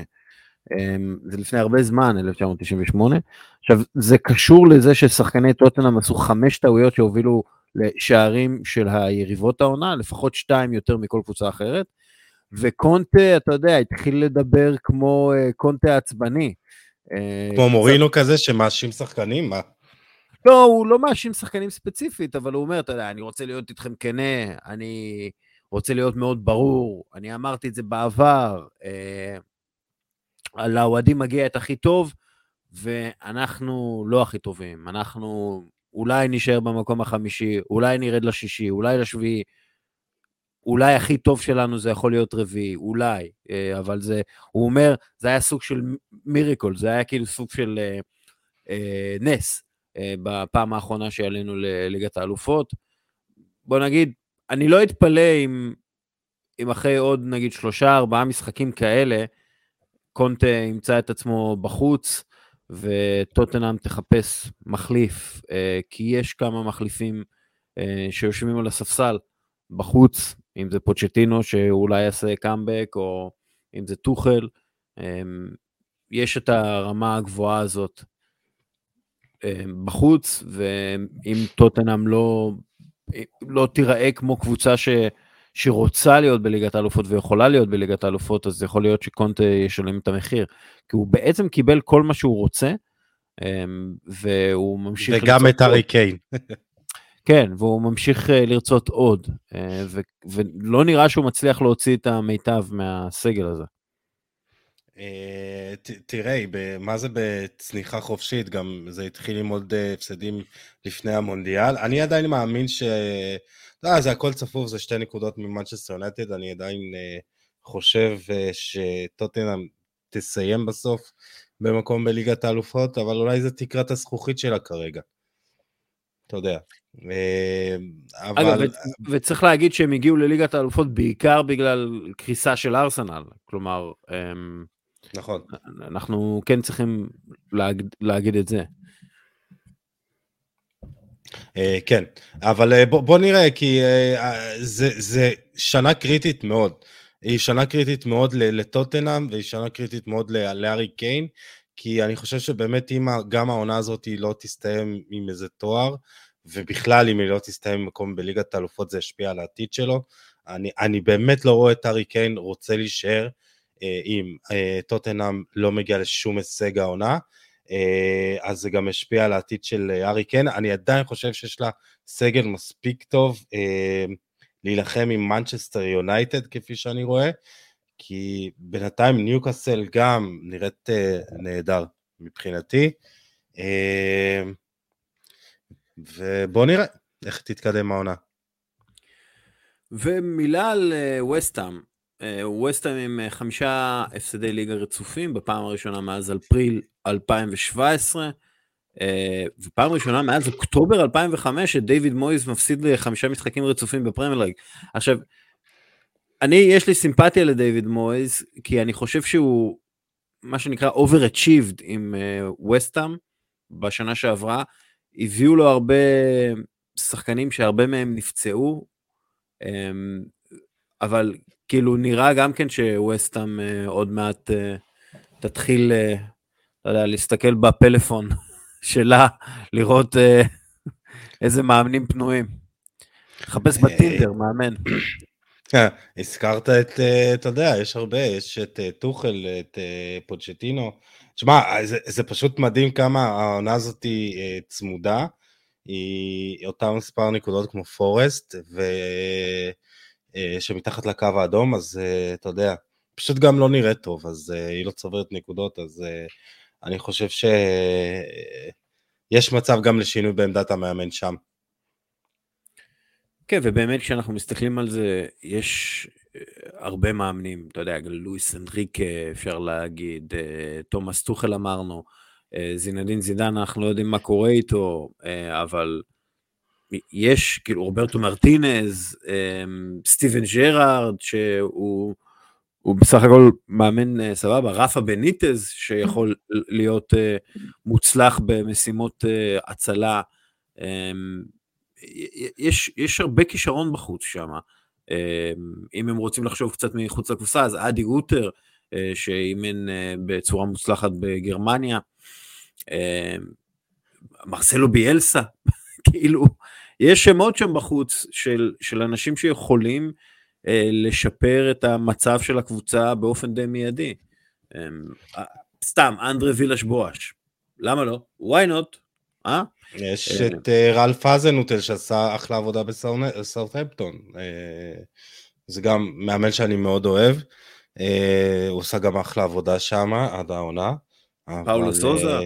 אמ, זה לפני הרבה זמן, 1998. עכשיו, זה קשור לזה ששחקני טוטנאם עשו חמש טעויות שהובילו לשערים של היריבות העונה, לפחות שתיים יותר מכל קבוצה אחרת. וקונטה, אתה יודע, התחיל לדבר כמו uh, קונטה עצבני. אה, כמו מורינו כזה שמאשים שחקנים? מה? לא, הוא לא מאשים שחקנים ספציפית, אבל הוא אומר, אתה יודע, אני רוצה להיות איתכם כנה, אני רוצה להיות מאוד ברור, אני אמרתי את זה בעבר. לאוהדים מגיע את הכי טוב, ואנחנו לא הכי טובים. אנחנו אולי נשאר במקום החמישי, אולי נרד לשישי, אולי לשביעי. אולי הכי טוב שלנו זה יכול להיות רביעי, אולי, אה, אבל זה, הוא אומר, זה היה סוג של מיריקול, זה היה כאילו סוג של אה, אה, נס אה, בפעם האחרונה שעלינו לליגת האלופות. בוא נגיד, אני לא אתפלא אם, אם אחרי עוד נגיד שלושה, ארבעה משחקים כאלה, קונטה ימצא את עצמו בחוץ, וטוטנאם תחפש מחליף, אה, כי יש כמה מחליפים אה, שיושבים על הספסל בחוץ, אם זה פוצ'טינו שאולי יעשה קאמבק, או אם זה טוחל. אה, יש את הרמה הגבוהה הזאת בחוץ, ואם טוטנאם לא, לא תיראה כמו קבוצה ש... שרוצה להיות בליגת האלופות ויכולה להיות בליגת האלופות, אז יכול להיות שקונטה ישלם את המחיר. כי הוא בעצם קיבל כל מה שהוא רוצה, אמ, והוא ממשיך... וגם את הארי קיין. כן, והוא ממשיך אה, לרצות עוד, אה, ו- ולא נראה שהוא מצליח להוציא את המיטב מהסגל הזה. אה, ת- תראה, מה זה בצניחה חופשית? גם זה התחיל עם עוד הפסדים לפני המונדיאל. אני עדיין מאמין ש... לא, זה הכל צפוף, זה שתי נקודות ממנצ'סטר יונייטד, אני עדיין אה, חושב אה, שטוטנאם תסיים בסוף במקום בליגת האלופות, אבל אולי זה תקרת הזכוכית שלה כרגע. אתה יודע. אה, אגב, אבל... ו- וצריך להגיד שהם הגיעו לליגת האלופות בעיקר בגלל קריסה של ארסנל. כלומר, אמ, נכון. אנחנו כן צריכים להג... להגיד את זה. אה, כן, אבל אה, בוא, בוא נראה, כי אה, זה, זה שנה קריטית מאוד. היא שנה קריטית מאוד לטוטנאם, והיא שנה קריטית מאוד לארי קיין, כי אני חושב שבאמת אם גם העונה הזאת היא לא תסתיים עם איזה תואר, ובכלל אם היא לא תסתיים במקום בליגת האלופות זה ישפיע על העתיד שלו. אני, אני באמת לא רואה את הארי קיין רוצה להישאר אה, אם אה, טוטנאם לא מגיע לשום הישג העונה. אה, אז זה גם השפיע על העתיד של אה, ארי קיין. אני עדיין חושב שיש לה סגל מספיק טוב אה, להילחם עם מנצ'סטר יונייטד, כפי שאני רואה, כי בינתיים ניוקאסל גם נראית נהדר מבחינתי. ובואו נראה איך תתקדם העונה. ומילה על וסטאם. וסטאם עם אה, חמישה הפסדי ליגה רצופים, בפעם הראשונה מאז אפריל 2017, אה, ופעם ראשונה מאז אוקטובר 2005 שדייוויד מויז מפסיד לחמישה משחקים רצופים בפרמייר ליג. עכשיו, אני, יש לי סימפתיה לדייוויד מויז, כי אני חושב שהוא, מה שנקרא overachieved עם וסטאם בשנה שעברה, הביאו לו הרבה שחקנים שהרבה מהם נפצעו, אמ, אבל כאילו נראה גם כן שווסטאם uh, עוד מעט uh, תתחיל, uh, לא יודע, להסתכל בפלאפון שלה, לראות איזה מאמנים פנויים. לחפש בטינדר, מאמן. הזכרת את, אתה יודע, יש הרבה, יש את טוחל, את פוצ'טינו. תשמע, זה, זה פשוט מדהים כמה העונה הזאת היא צמודה. היא אותה מספר נקודות כמו פורסט, ו... שמתחת לקו האדום, אז אתה יודע, פשוט גם לא נראית טוב, אז היא לא צוברת נקודות, אז אני חושב שיש מצב גם לשינוי בעמדת המאמן שם. כן, ובאמת כשאנחנו מסתכלים על זה, יש הרבה מאמנים, אתה יודע, לואיס אנריקה, אפשר להגיד, תומאס טוחל אמרנו, זינדין זידן, אנחנו לא יודעים מה קורה איתו, אבל יש, כאילו, רוברטו מרטינז, סטיבן ג'רארד, שהוא הוא בסך הכל מאמן סבבה, רפה בניטז, שיכול להיות מוצלח במשימות הצלה. יש, יש הרבה כישרון בחוץ שם. אם הם רוצים לחשוב קצת מחוץ לקופסה, אז אדי אוטר, שאימן בצורה מוצלחת בגרמניה, מרסלו ביאלסה, כאילו, יש שמות שם בחוץ של, של אנשים שיכולים אה, לשפר את המצב של הקבוצה באופן די מיידי. אה, סתם, אנדרה וילש בואש, למה לא? why not? אה? יש את uh, רלף אזנוטל שעשה אחלה עבודה בסאוטהמפטון. Uh, זה גם מאמן שאני מאוד אוהב. Uh, הוא עושה גם אחלה עבודה שם עד העונה. פאולו סוזה?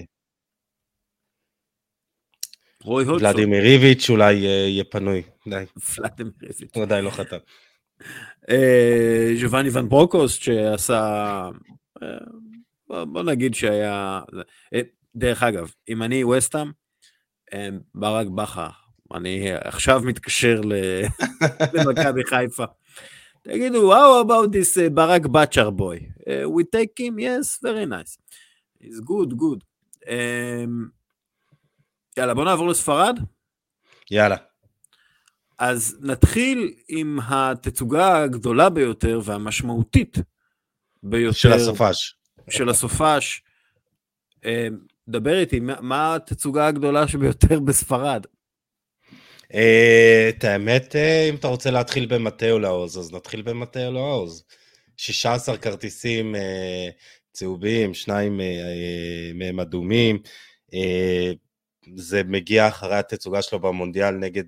רוי הודסון. ולדימיר ריביץ' אולי יהיה פנוי, די. ולדימיר ריביץ'. הוא עדיין לא חתם. ז'ובאני ון ברוקוס שעשה, בוא נגיד שהיה, דרך אגב, אם אני ווסטאם, ברק בכר, אני עכשיו מתקשר למכבי חיפה. תגידו, how about this uh, ברק בצ'ר boy? Uh, we take him, yes, very nice. He's good, good. Um, יאללה, בוא נעבור לספרד. יאללה. אז נתחיל עם התצוגה הגדולה ביותר והמשמעותית ביותר. של הסופש. של הסופש. דבר איתי, מה התצוגה הגדולה שביותר בספרד? את האמת, אם אתה רוצה להתחיל במטאו לעוז, אז נתחיל במטאו לעוז. 16 כרטיסים צהובים, שניים מהם אדומים. זה מגיע אחרי התצוגה שלו במונדיאל נגד,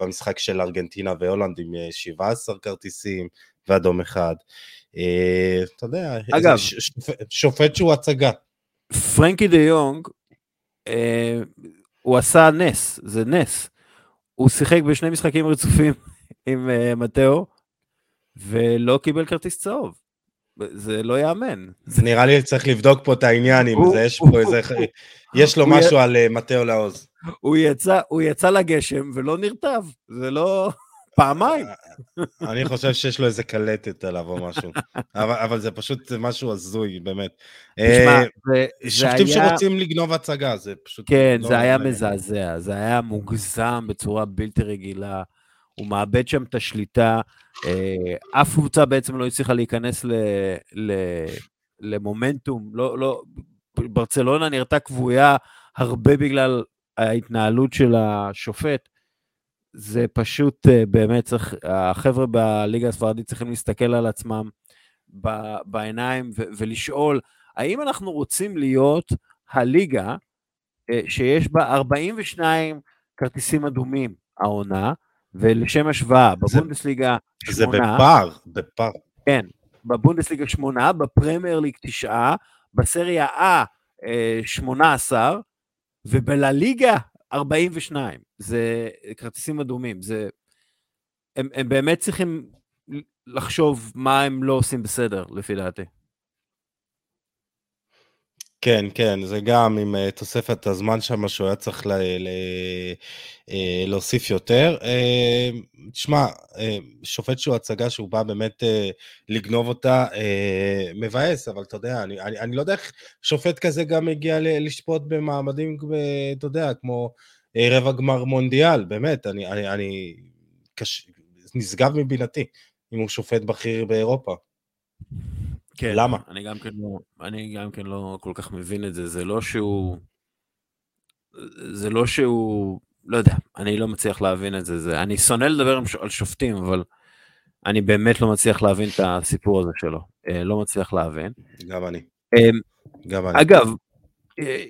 במשחק של ארגנטינה והולנד עם 17 כרטיסים ואדום אחד. אתה יודע, אגב, שופט שהוא הצגה. פרנקי דה יונג, הוא עשה נס, זה נס. הוא שיחק בשני משחקים רצופים עם מתאו, ולא קיבל כרטיס צהוב. זה לא יאמן. זה נראה לי צריך לבדוק פה את העניין, אם זה יש פה איזה... יש לו משהו על אה, מטאו לעוז. הוא יצא, לגשם ולא נרטב, זה לא... פעמיים. אני חושב שיש לו איזה קלטת עליו או משהו, אבל, אבל זה פשוט משהו הזוי, באמת. תשמע, אה, זה, שופטים היה... שרוצים לגנוב הצגה, זה פשוט... כן, לא זה היה מזעזע, זה היה מוגזם בצורה בלתי רגילה. הוא מאבד שם את השליטה, אה, אף קבוצה בעצם לא הצליחה להיכנס ל, ל, למומנטום, לא, לא, ברצלונה נראתה כבויה הרבה בגלל ההתנהלות של השופט. זה פשוט אה, באמת צריך, החבר'ה בליגה הספרדית צריכים להסתכל על עצמם בעיניים ו- ולשאול, האם אנחנו רוצים להיות הליגה אה, שיש בה 42 כרטיסים אדומים העונה, ולשם השוואה, בבונדסליגה שמונה... זה בפער, בפער. כן, בבונדסליגה שמונה, בפרמייר ליג תשעה, בסריה A אה, שמונה עשר, ובלליגה 42. זה כרטיסים אדומים, זה... הם, הם באמת צריכים לחשוב מה הם לא עושים בסדר, לפי דעתי. כן, כן, זה גם עם uh, תוספת הזמן שם שהוא היה צריך ל, ל, uh, להוסיף יותר. Uh, תשמע, שופט שהוא הצגה שהוא בא באמת לגנוב אותה, מבאס, אבל אתה יודע, אני, אני, אני לא יודע איך שופט כזה גם הגיע לשפוט במעמדים, אתה יודע, כמו רבע גמר מונדיאל, באמת, אני, אני, אני קש... נשגב מבינתי אם הוא שופט בכיר באירופה. כן, למה? אני גם כן לא, אני גם כן לא כל כך מבין את זה, זה לא שהוא, זה לא שהוא, לא יודע, אני לא מצליח להבין את זה, זה אני שונא לדבר על שופטים, אבל אני באמת לא מצליח להבין את הסיפור הזה שלו, אה, לא מצליח להבין. גם אני. אמ, גם אני. אגב, אה,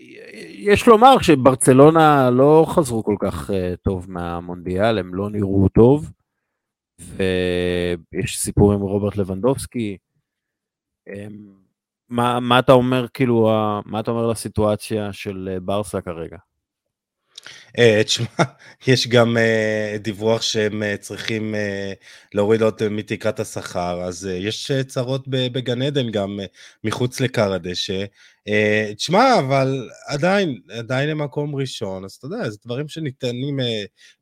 יש לומר שברצלונה לא חזרו כל כך אה, טוב מהמונדיאל, הם לא נראו טוב, ויש סיפור עם רוברט לבנדובסקי, מה, מה אתה אומר, כאילו, מה אתה אומר לסיטואציה של אה, ברסה כרגע? Uh, תשמע, יש גם uh, דיווח שהם צריכים להוריד עוד מתקרת השכר, אז יש צרות בגן עדן גם מחוץ לכר הדשא. תשמע, אבל עדיין, עדיין הם מקום ראשון, אז אתה יודע, זה דברים שניתנים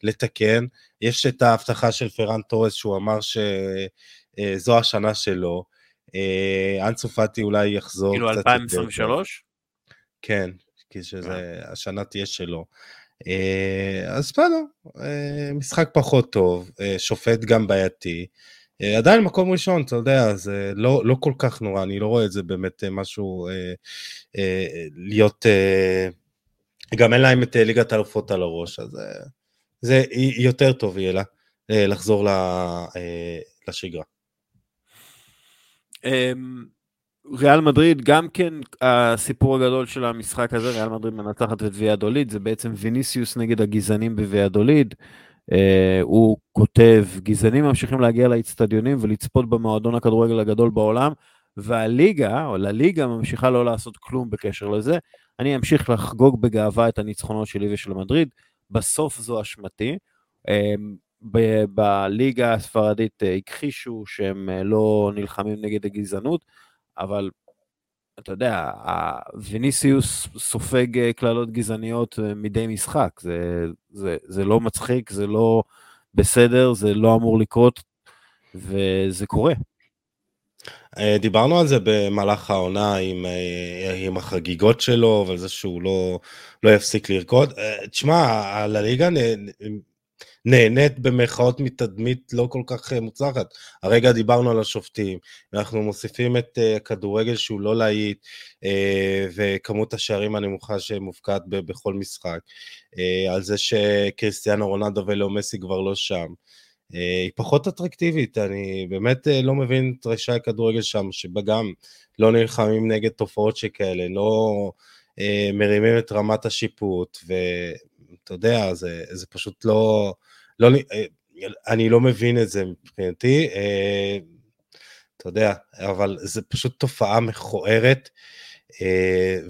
לתקן. יש את ההבטחה של פרן טורס, שהוא אמר שזו השנה שלו. אה, אנסו פאטי אולי יחזור כאילו 2023? כן, כי שזה, אה. השנה תהיה שלו. אה, אז בסדר, משחק פחות טוב, שופט גם בעייתי. עדיין מקום ראשון, אתה יודע, זה לא, לא כל כך נורא, אני לא רואה את זה באמת משהו להיות... גם אין להם את ליגת האלופות על הראש, אז זה יותר טוב יהיה לה לחזור לשגרה. אמ, ריאל מדריד, גם כן הסיפור הגדול של המשחק הזה, ריאל מדריד מנצחת את ויאדוליד, זה בעצם ויניסיוס נגד הגזענים בוויאדוליד. Uh, הוא כותב, גזענים ממשיכים להגיע לאצטדיונים ולצפות במועדון הכדורגל הגדול בעולם, והליגה, או לליגה, ממשיכה לא לעשות כלום בקשר לזה. אני אמשיך לחגוג בגאווה את הניצחונות שלי ושל מדריד, בסוף זו אשמתי. בליגה הספרדית אה, הכחישו שהם אה, לא נלחמים נגד הגזענות, אבל אתה יודע, ויניסיוס סופג אה, קללות גזעניות מדי משחק, זה, זה, זה לא מצחיק, זה לא בסדר, זה לא אמור לקרות, וזה קורה. דיברנו על זה במהלך העונה עם, עם החגיגות שלו ועל זה שהוא לא, לא יפסיק לרקוד. תשמע, על הליגה נהנית במרכאות מתדמית לא כל כך אה, מוצלחת. הרגע דיברנו על השופטים, אנחנו מוסיפים את uh, הכדורגל שהוא לא להיט, uh, וכמות השערים הנמוכה שמופקד בכל משחק, על זה שקריסטיאנו רונלדו ולאו מסי כבר לא שם. היא פחות אטרקטיבית, אני באמת לא מבין את רשעי הכדורגל שם, שבה גם לא נלחמים נגד תופעות שכאלה, לא... אה, מרימים את רמת השיפוט, ואתה יודע, זה, זה פשוט לא, לא, אה, אני לא מבין את זה מבחינתי, אה, אתה יודע, אבל זה פשוט תופעה מכוערת,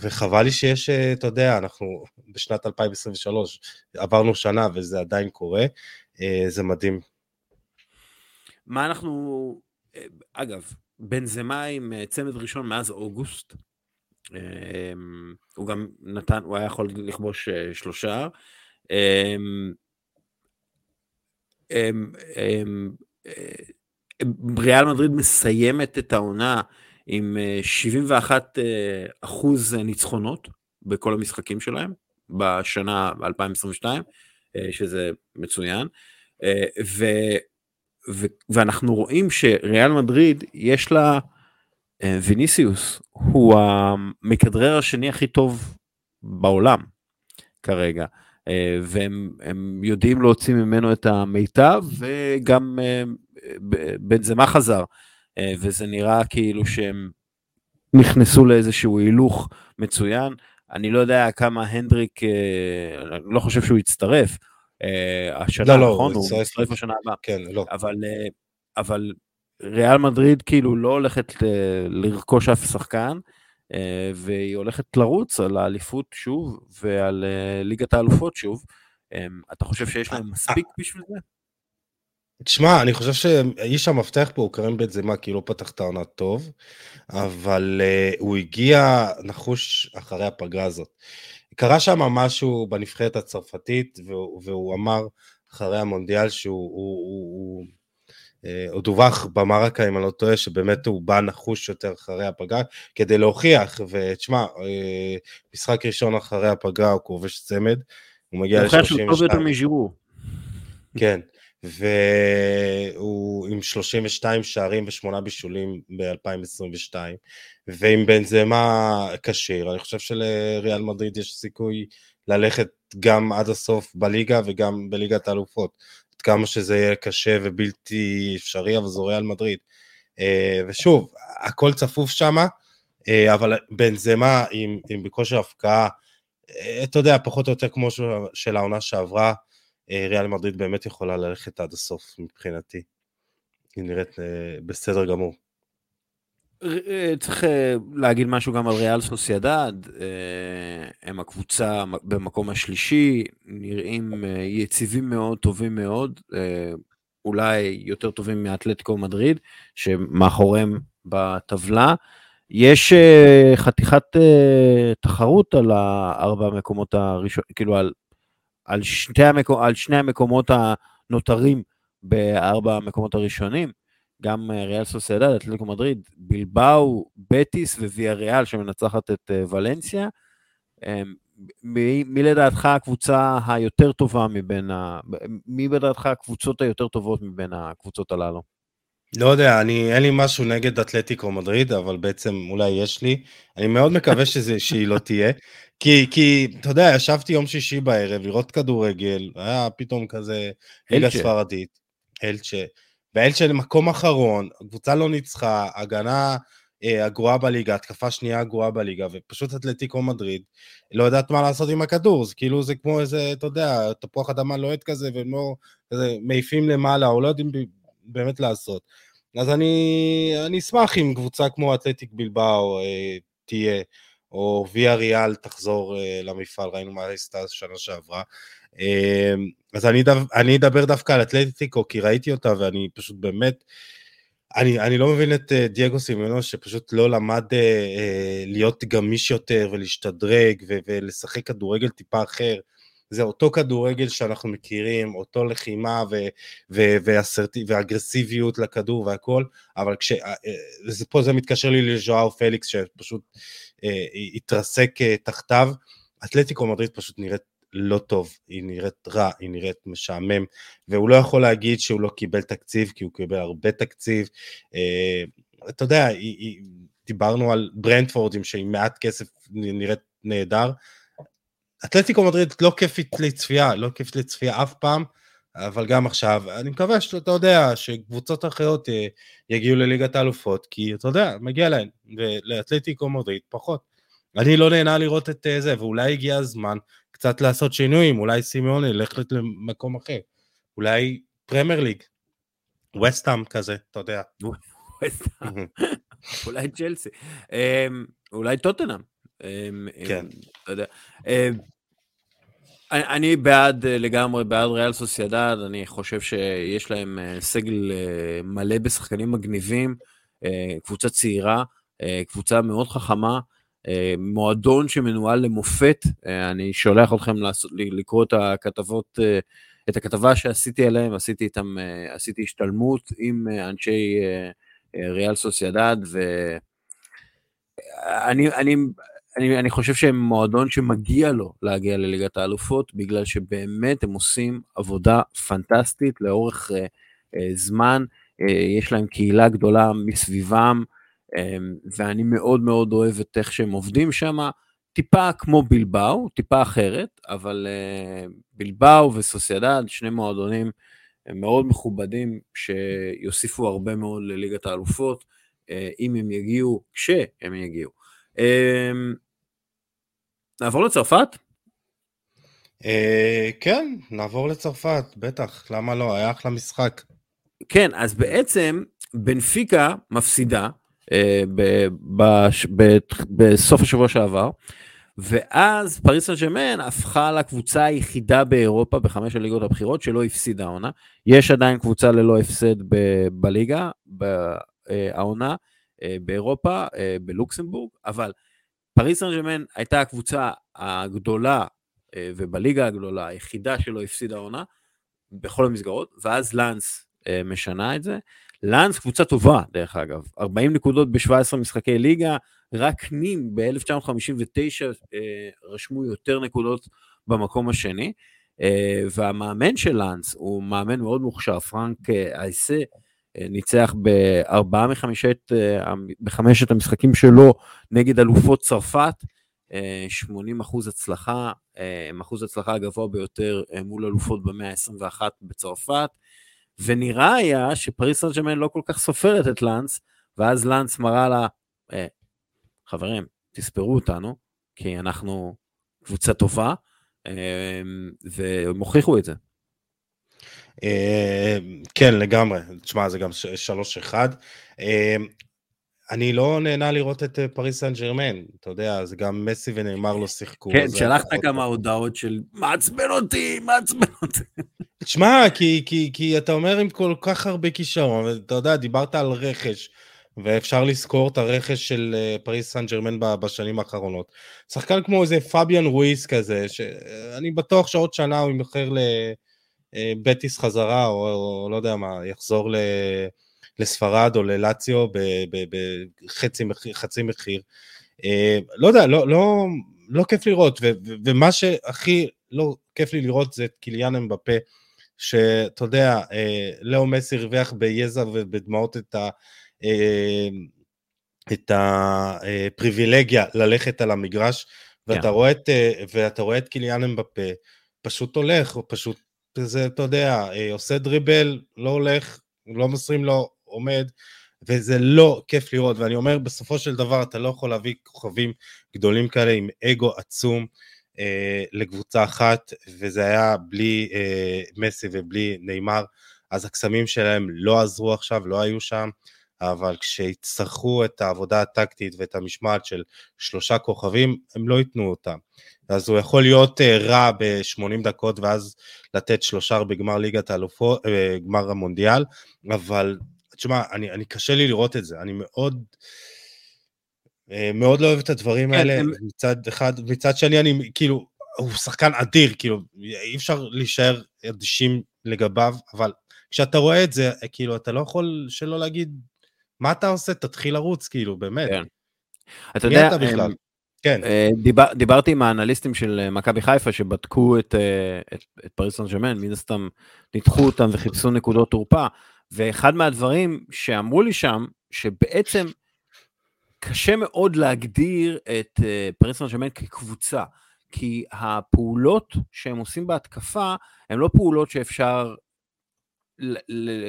וחבל לי שיש, אתה יודע, אנחנו בשנת 2023, עברנו שנה וזה עדיין קורה, זה מדהים. מה אנחנו, אגב, בנזמה עם צמד ראשון מאז אוגוסט, הוא גם נתן, הוא היה יכול לכבוש שלושה. ריאל מדריד מסיימת את העונה עם 71 אחוז ניצחונות בכל המשחקים שלהם בשנה 2022, שזה מצוין. ו, ו, ואנחנו רואים שריאל מדריד יש לה אה, ויניסיוס הוא המכדרר השני הכי טוב בעולם כרגע, אה, והם יודעים להוציא ממנו את המיטב, וגם אה, בנזמה חזר, וזה נראה כאילו שהם נכנסו לאיזשהו הילוך מצוין. אני לא יודע כמה הנדריק, אני לא חושב שהוא יצטרף, השנה, לא, נכון? לא, הוא יצטרף בשנה הבאה. כן, לא. אבל, אבל ריאל מדריד כאילו לא הולכת אה, לרכוש אף שחקן, אה, והיא הולכת לרוץ על האליפות שוב ועל אה, ליגת האלופות שוב. אתה חושב שיש להם מספיק בשביל זה? תשמע, אני חושב שאיש המפתח פה הוא קרן בית זמה, כי לא פתח את העונה טוב, אבל uh, הוא הגיע נחוש אחרי הפגרה הזאת. קרה שם משהו בנבחרת הצרפתית, והוא, והוא אמר אחרי המונדיאל שהוא הוא, הוא, הוא, אה, עוד דווח במרקה, אם אני לא טועה, שבאמת הוא בא נחוש יותר אחרי הפגרה, כדי להוכיח, ותשמע, אה, משחק ראשון אחרי הפגרה הוא כובש צמד, הוא מגיע ל-32. הוא טוב יותר מז'ירו. כן, והוא עם 32 שערים ושמונה בישולים ב-2022, ועם בנזמה כשיר, אני חושב שלריאל מדריד יש סיכוי ללכת גם עד הסוף בליגה וגם בליגת האלופות. כמה שזה יהיה קשה ובלתי אפשרי, אבל זו ריאל מדריד. אה, ושוב, הכל צפוף שם, אה, אבל בנזמה עם, עם בכושר הפקעה, אה, אתה יודע, פחות או יותר כמו של העונה שעברה, ריאל מדריד באמת יכולה ללכת עד הסוף מבחינתי. היא נראית בסדר גמור. אה, צריך אה, להגיד משהו גם על ריאל סוסיידד, אה, הם הקבוצה במקום השלישי, נראים יציבים מאוד, טובים מאוד, אולי יותר טובים מאתלטיקו מדריד, שמאחוריהם בטבלה. יש חתיכת תחרות על הארבע המקומות הראשונים, כאילו על, על, המקומות, על שני המקומות הנותרים בארבע המקומות הראשונים. גם אה, ריאל סוסיידד, אתלטיקו מדריד, בלבאו, בטיס וויה ריאל שמנצחת את אה, ולנסיה. אמ, מי, מי לדעתך הקבוצה היותר טובה מבין ה... מי לדעתך הקבוצות היותר טובות מבין הקבוצות הללו? לא יודע, אני, אין לי משהו נגד אתלטיקו מדריד, אבל בעצם אולי יש לי. אני מאוד מקווה שזה, שהיא לא תהיה. כי, כי, אתה יודע, ישבתי יום שישי בערב לראות כדורגל, היה פתאום כזה ליגה ספרדית, אלצ'ה. ואלצ'ה מקום אחרון, הקבוצה לא ניצחה, הגנה אה, הגרועה בליגה, התקפה שנייה הגרועה בליגה, ופשוט אתלטיקו מדריד לא יודעת מה לעשות עם הכדור, זה כאילו זה כמו איזה, אתה יודע, תפוח אדמה לוהט כזה, והם לא, כזה, מעיפים למעלה, או לא יודעים באמת לעשות. אז אני, אני אשמח אם קבוצה כמו אתלטיק בלבאו אה, תהיה, או ויה ריאל תחזור אה, למפעל, ראינו מה עשתה שנה שעברה. אמ, אז אני, דו, אני אדבר דווקא על אתלטיקו, כי ראיתי אותה ואני פשוט באמת, אני, אני לא מבין את uh, דייגו סימנו שפשוט לא למד uh, uh, להיות גמיש יותר ולהשתדרג ו- ולשחק כדורגל טיפה אחר. זה אותו כדורגל שאנחנו מכירים, אותו לחימה ו- ו- ואסרטי- ואגרסיביות לכדור והכל, אבל כש... זה פה זה מתקשר לי לז'ואר פליקס שפשוט uh, התרסק uh, תחתיו. אתלטיקו מדריד פשוט נראית לא טוב, היא נראית רע, היא נראית משעמם, והוא לא יכול להגיד שהוא לא קיבל תקציב, כי הוא קיבל הרבה תקציב. אה, אתה יודע, היא, היא, דיברנו על ברנדפורדים שעם מעט כסף נראית נהדר. אתלטיקו מדריד לא כיפית לצפייה, לא כיפית לצפייה אף פעם, אבל גם עכשיו, אני מקווה שאתה יודע שקבוצות אחרות יגיעו לליגת האלופות, כי אתה יודע, מגיע להן, ולאתלטיקו מדריד פחות. אני לא נהנה לראות את זה, ואולי הגיע הזמן קצת לעשות שינויים, אולי סימיון ילך למקום אחר, אולי פרמייר ליג, וסטאם כזה, אתה יודע. אולי צ'לסי, אמ, אולי טוטנאם. אמ, כן. אתה יודע. אמ, אני בעד לגמרי, בעד ריאל סוסיידד, אני חושב שיש להם אה, סגל אה, מלא בשחקנים מגניבים, אה, קבוצה צעירה, קבוצה מאוד חכמה, מועדון שמנוהל למופת, אני שולח אתכם לקרוא את הכתבות, את הכתבה שעשיתי עליהם, עשיתי איתם, עשיתי השתלמות עם אנשי ריאל סוסיידד, ואני אני, אני, אני חושב שהם מועדון שמגיע לו להגיע לליגת האלופות, בגלל שבאמת הם עושים עבודה פנטסטית לאורך זמן, יש להם קהילה גדולה מסביבם, ואני מאוד מאוד אוהב את איך שהם עובדים שם, טיפה כמו בלבאו, טיפה אחרת, אבל uh, בלבאו וסוסיידד, שני מועדונים מאוד מכובדים, שיוסיפו הרבה מאוד לליגת האלופות, uh, אם הם יגיעו, כשהם יגיעו. Um, נעבור לצרפת? אה, כן, נעבור לצרפת, בטח, למה לא? היה אחלה משחק. כן, אז בעצם בנפיקה מפסידה אה, בסוף השבוע שעבר, ואז פריס סן ג'מן הפכה לקבוצה היחידה באירופה בחמש הליגות הבכירות שלא הפסידה העונה. יש עדיין קבוצה ללא הפסד בליגה, העונה, אה, באירופה, אה, בלוקסמבורג, אבל פריס סן ג'רמן הייתה הקבוצה הגדולה אה, ובליגה הגדולה, היחידה שלא הפסידה עונה בכל המסגרות, ואז לאנס אה, משנה את זה. לאנס קבוצה טובה, דרך אגב, 40 נקודות ב-17 משחקי ליגה, רק נים ב-1959 אה, רשמו יותר נקודות במקום השני, והמאמן של לאנס הוא מאמן מאוד מוכשר, פרנק אייסה, ניצח בארבעה מחמשת, אה, בחמשת המשחקים שלו נגד אלופות צרפת, 80 אה, אחוז הצלחה, אה, אחוז הצלחה הגבוה ביותר מול אלופות במאה ה-21 בצרפת, ונראה היה שפריס סן ג'מאן לא כל כך סופרת את לאנס, ואז לאנס מראה לה, חברים, תספרו אותנו, כי אנחנו קבוצה טובה, והם הוכיחו את זה. אה, כן, לגמרי. תשמע, זה גם 3-1. אה, אני לא נהנה לראות את אה, פריס סן ג'רמן, אתה יודע, זה גם מסי ונאמר לא שיחקו. כן, שלחת כמה הודעות של מעצבן אותי, מעצבן אותי. תשמע, כי, כי, כי אתה אומר עם כל כך הרבה כישרון, אתה יודע, דיברת על רכש, ואפשר לזכור את הרכש של פריס סן ג'רמן בשנים האחרונות. שחקן כמו איזה פביאן רואיס כזה, שאני בטוח שעוד שנה הוא ימכר ל... אה, בטיס חזרה, או, או לא יודע מה, יחזור ל, לספרד או ללציו בחצי חצי מחיר. אה, לא יודע, לא, לא, לא כיף לראות, ו, ו, ומה שהכי לא כיף לי לראות זה את קיליאן אמבפה, שאתה יודע, אה, לאו מסי הרוויח ביזע ובדמעות את ה... את הפריבילגיה ללכת על המגרש, ואתה, yeah. רואה את, ואתה רואה את קיליאן אמבפה, פשוט הולך, הוא פשוט זה, אתה יודע, אה, עושה דריבל, לא הולך, לא מוסרים לו, עומד, וזה לא כיף לראות, ואני אומר, בסופו של דבר אתה לא יכול להביא כוכבים גדולים כאלה עם אגו עצום אה, לקבוצה אחת, וזה היה בלי אה, מסי ובלי נאמר, אז הקסמים שלהם לא עזרו עכשיו, לא היו שם, אבל כשיצטרכו את העבודה הטקטית ואת המשמעת של שלושה כוכבים, הם לא ייתנו אותה. אז הוא יכול להיות uh, רע ב-80 דקות ואז לתת שלושה בגמר ליגת האלופות, uh, גמר המונדיאל, אבל תשמע, אני, אני קשה לי לראות את זה, אני מאוד... uh, מאוד לא אוהב את הדברים כן, האלה, הם... מצד אחד, מצד שני אני כאילו, הוא שחקן אדיר, כאילו, אי אפשר להישאר אדישים לגביו, אבל כשאתה רואה את זה, כאילו, אתה לא יכול שלא להגיד, מה אתה עושה? תתחיל לרוץ, כאילו, באמת. כן. אתה יודע, אתה בכלל? כן. אה, דיבר, דיברתי עם האנליסטים של אה, מכבי חיפה שבדקו את, אה, את, את פריס סן ג'רמן, מן הסתם ניתחו אותם וחיפשו נקודות תורפה, ואחד מהדברים שאמרו לי שם, שבעצם קשה מאוד להגדיר את פריס סן ג'רמן כקבוצה, כי הפעולות שהם עושים בהתקפה, הן לא פעולות שאפשר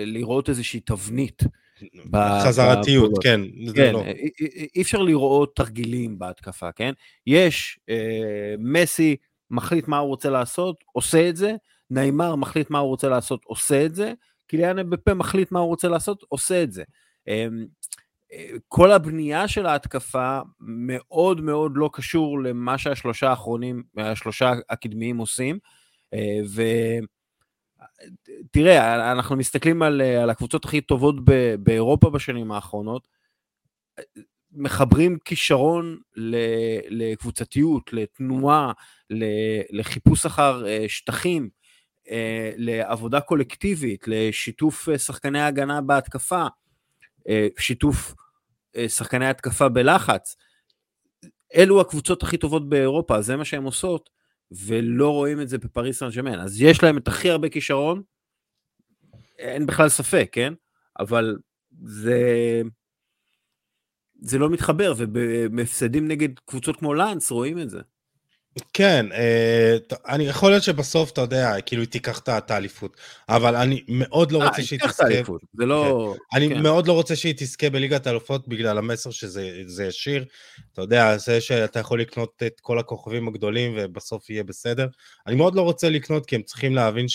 לראות איזושהי תבנית. חזרתיות, כן. כן, לא. אי, אפשר לראות תרגילים בהתקפה, כן? יש, אה, מסי מחליט מה הוא רוצה לעשות, עושה את זה, נעימר מחליט מה הוא רוצה לעשות, עושה את זה, קיליאן בפה מחליט מה הוא רוצה לעשות, עושה את זה. אה, כל הבנייה של ההתקפה מאוד מאוד לא קשור למה שהשלושה האחרונים, השלושה הקדמיים עושים. אה, ותראה, אנחנו מסתכלים על, על הקבוצות הכי טובות באירופה בשנים האחרונות, מחברים כישרון לקבוצתיות, לתנועה, לחיפוש אחר אה, שטחים, אה, לעבודה קולקטיבית, לשיתוף שחקני ההגנה בהתקפה. אה, שיתוף אה, שחקני התקפה בלחץ. אלו הקבוצות הכי טובות באירופה, זה מה שהן עושות, ולא רואים את זה בפריס סן ג'מאן. אז יש להם את הכי הרבה כישרון, אין בכלל ספק, כן? אבל זה... זה לא מתחבר, ובמפסדים נגד קבוצות כמו לאנס רואים את זה. כן, אה, אני יכול להיות שבסוף, אתה יודע, כאילו היא תיקח את האליפות, אבל אני מאוד לא אה, רוצה שהיא תזכה... זה לא... כן. אני כן. מאוד לא רוצה שהיא תזכה בליגת האלופות בגלל המסר שזה ישיר. אתה יודע, זה שאתה יכול לקנות את כל הכוכבים הגדולים ובסוף יהיה בסדר. אני מאוד לא רוצה לקנות כי הם צריכים להבין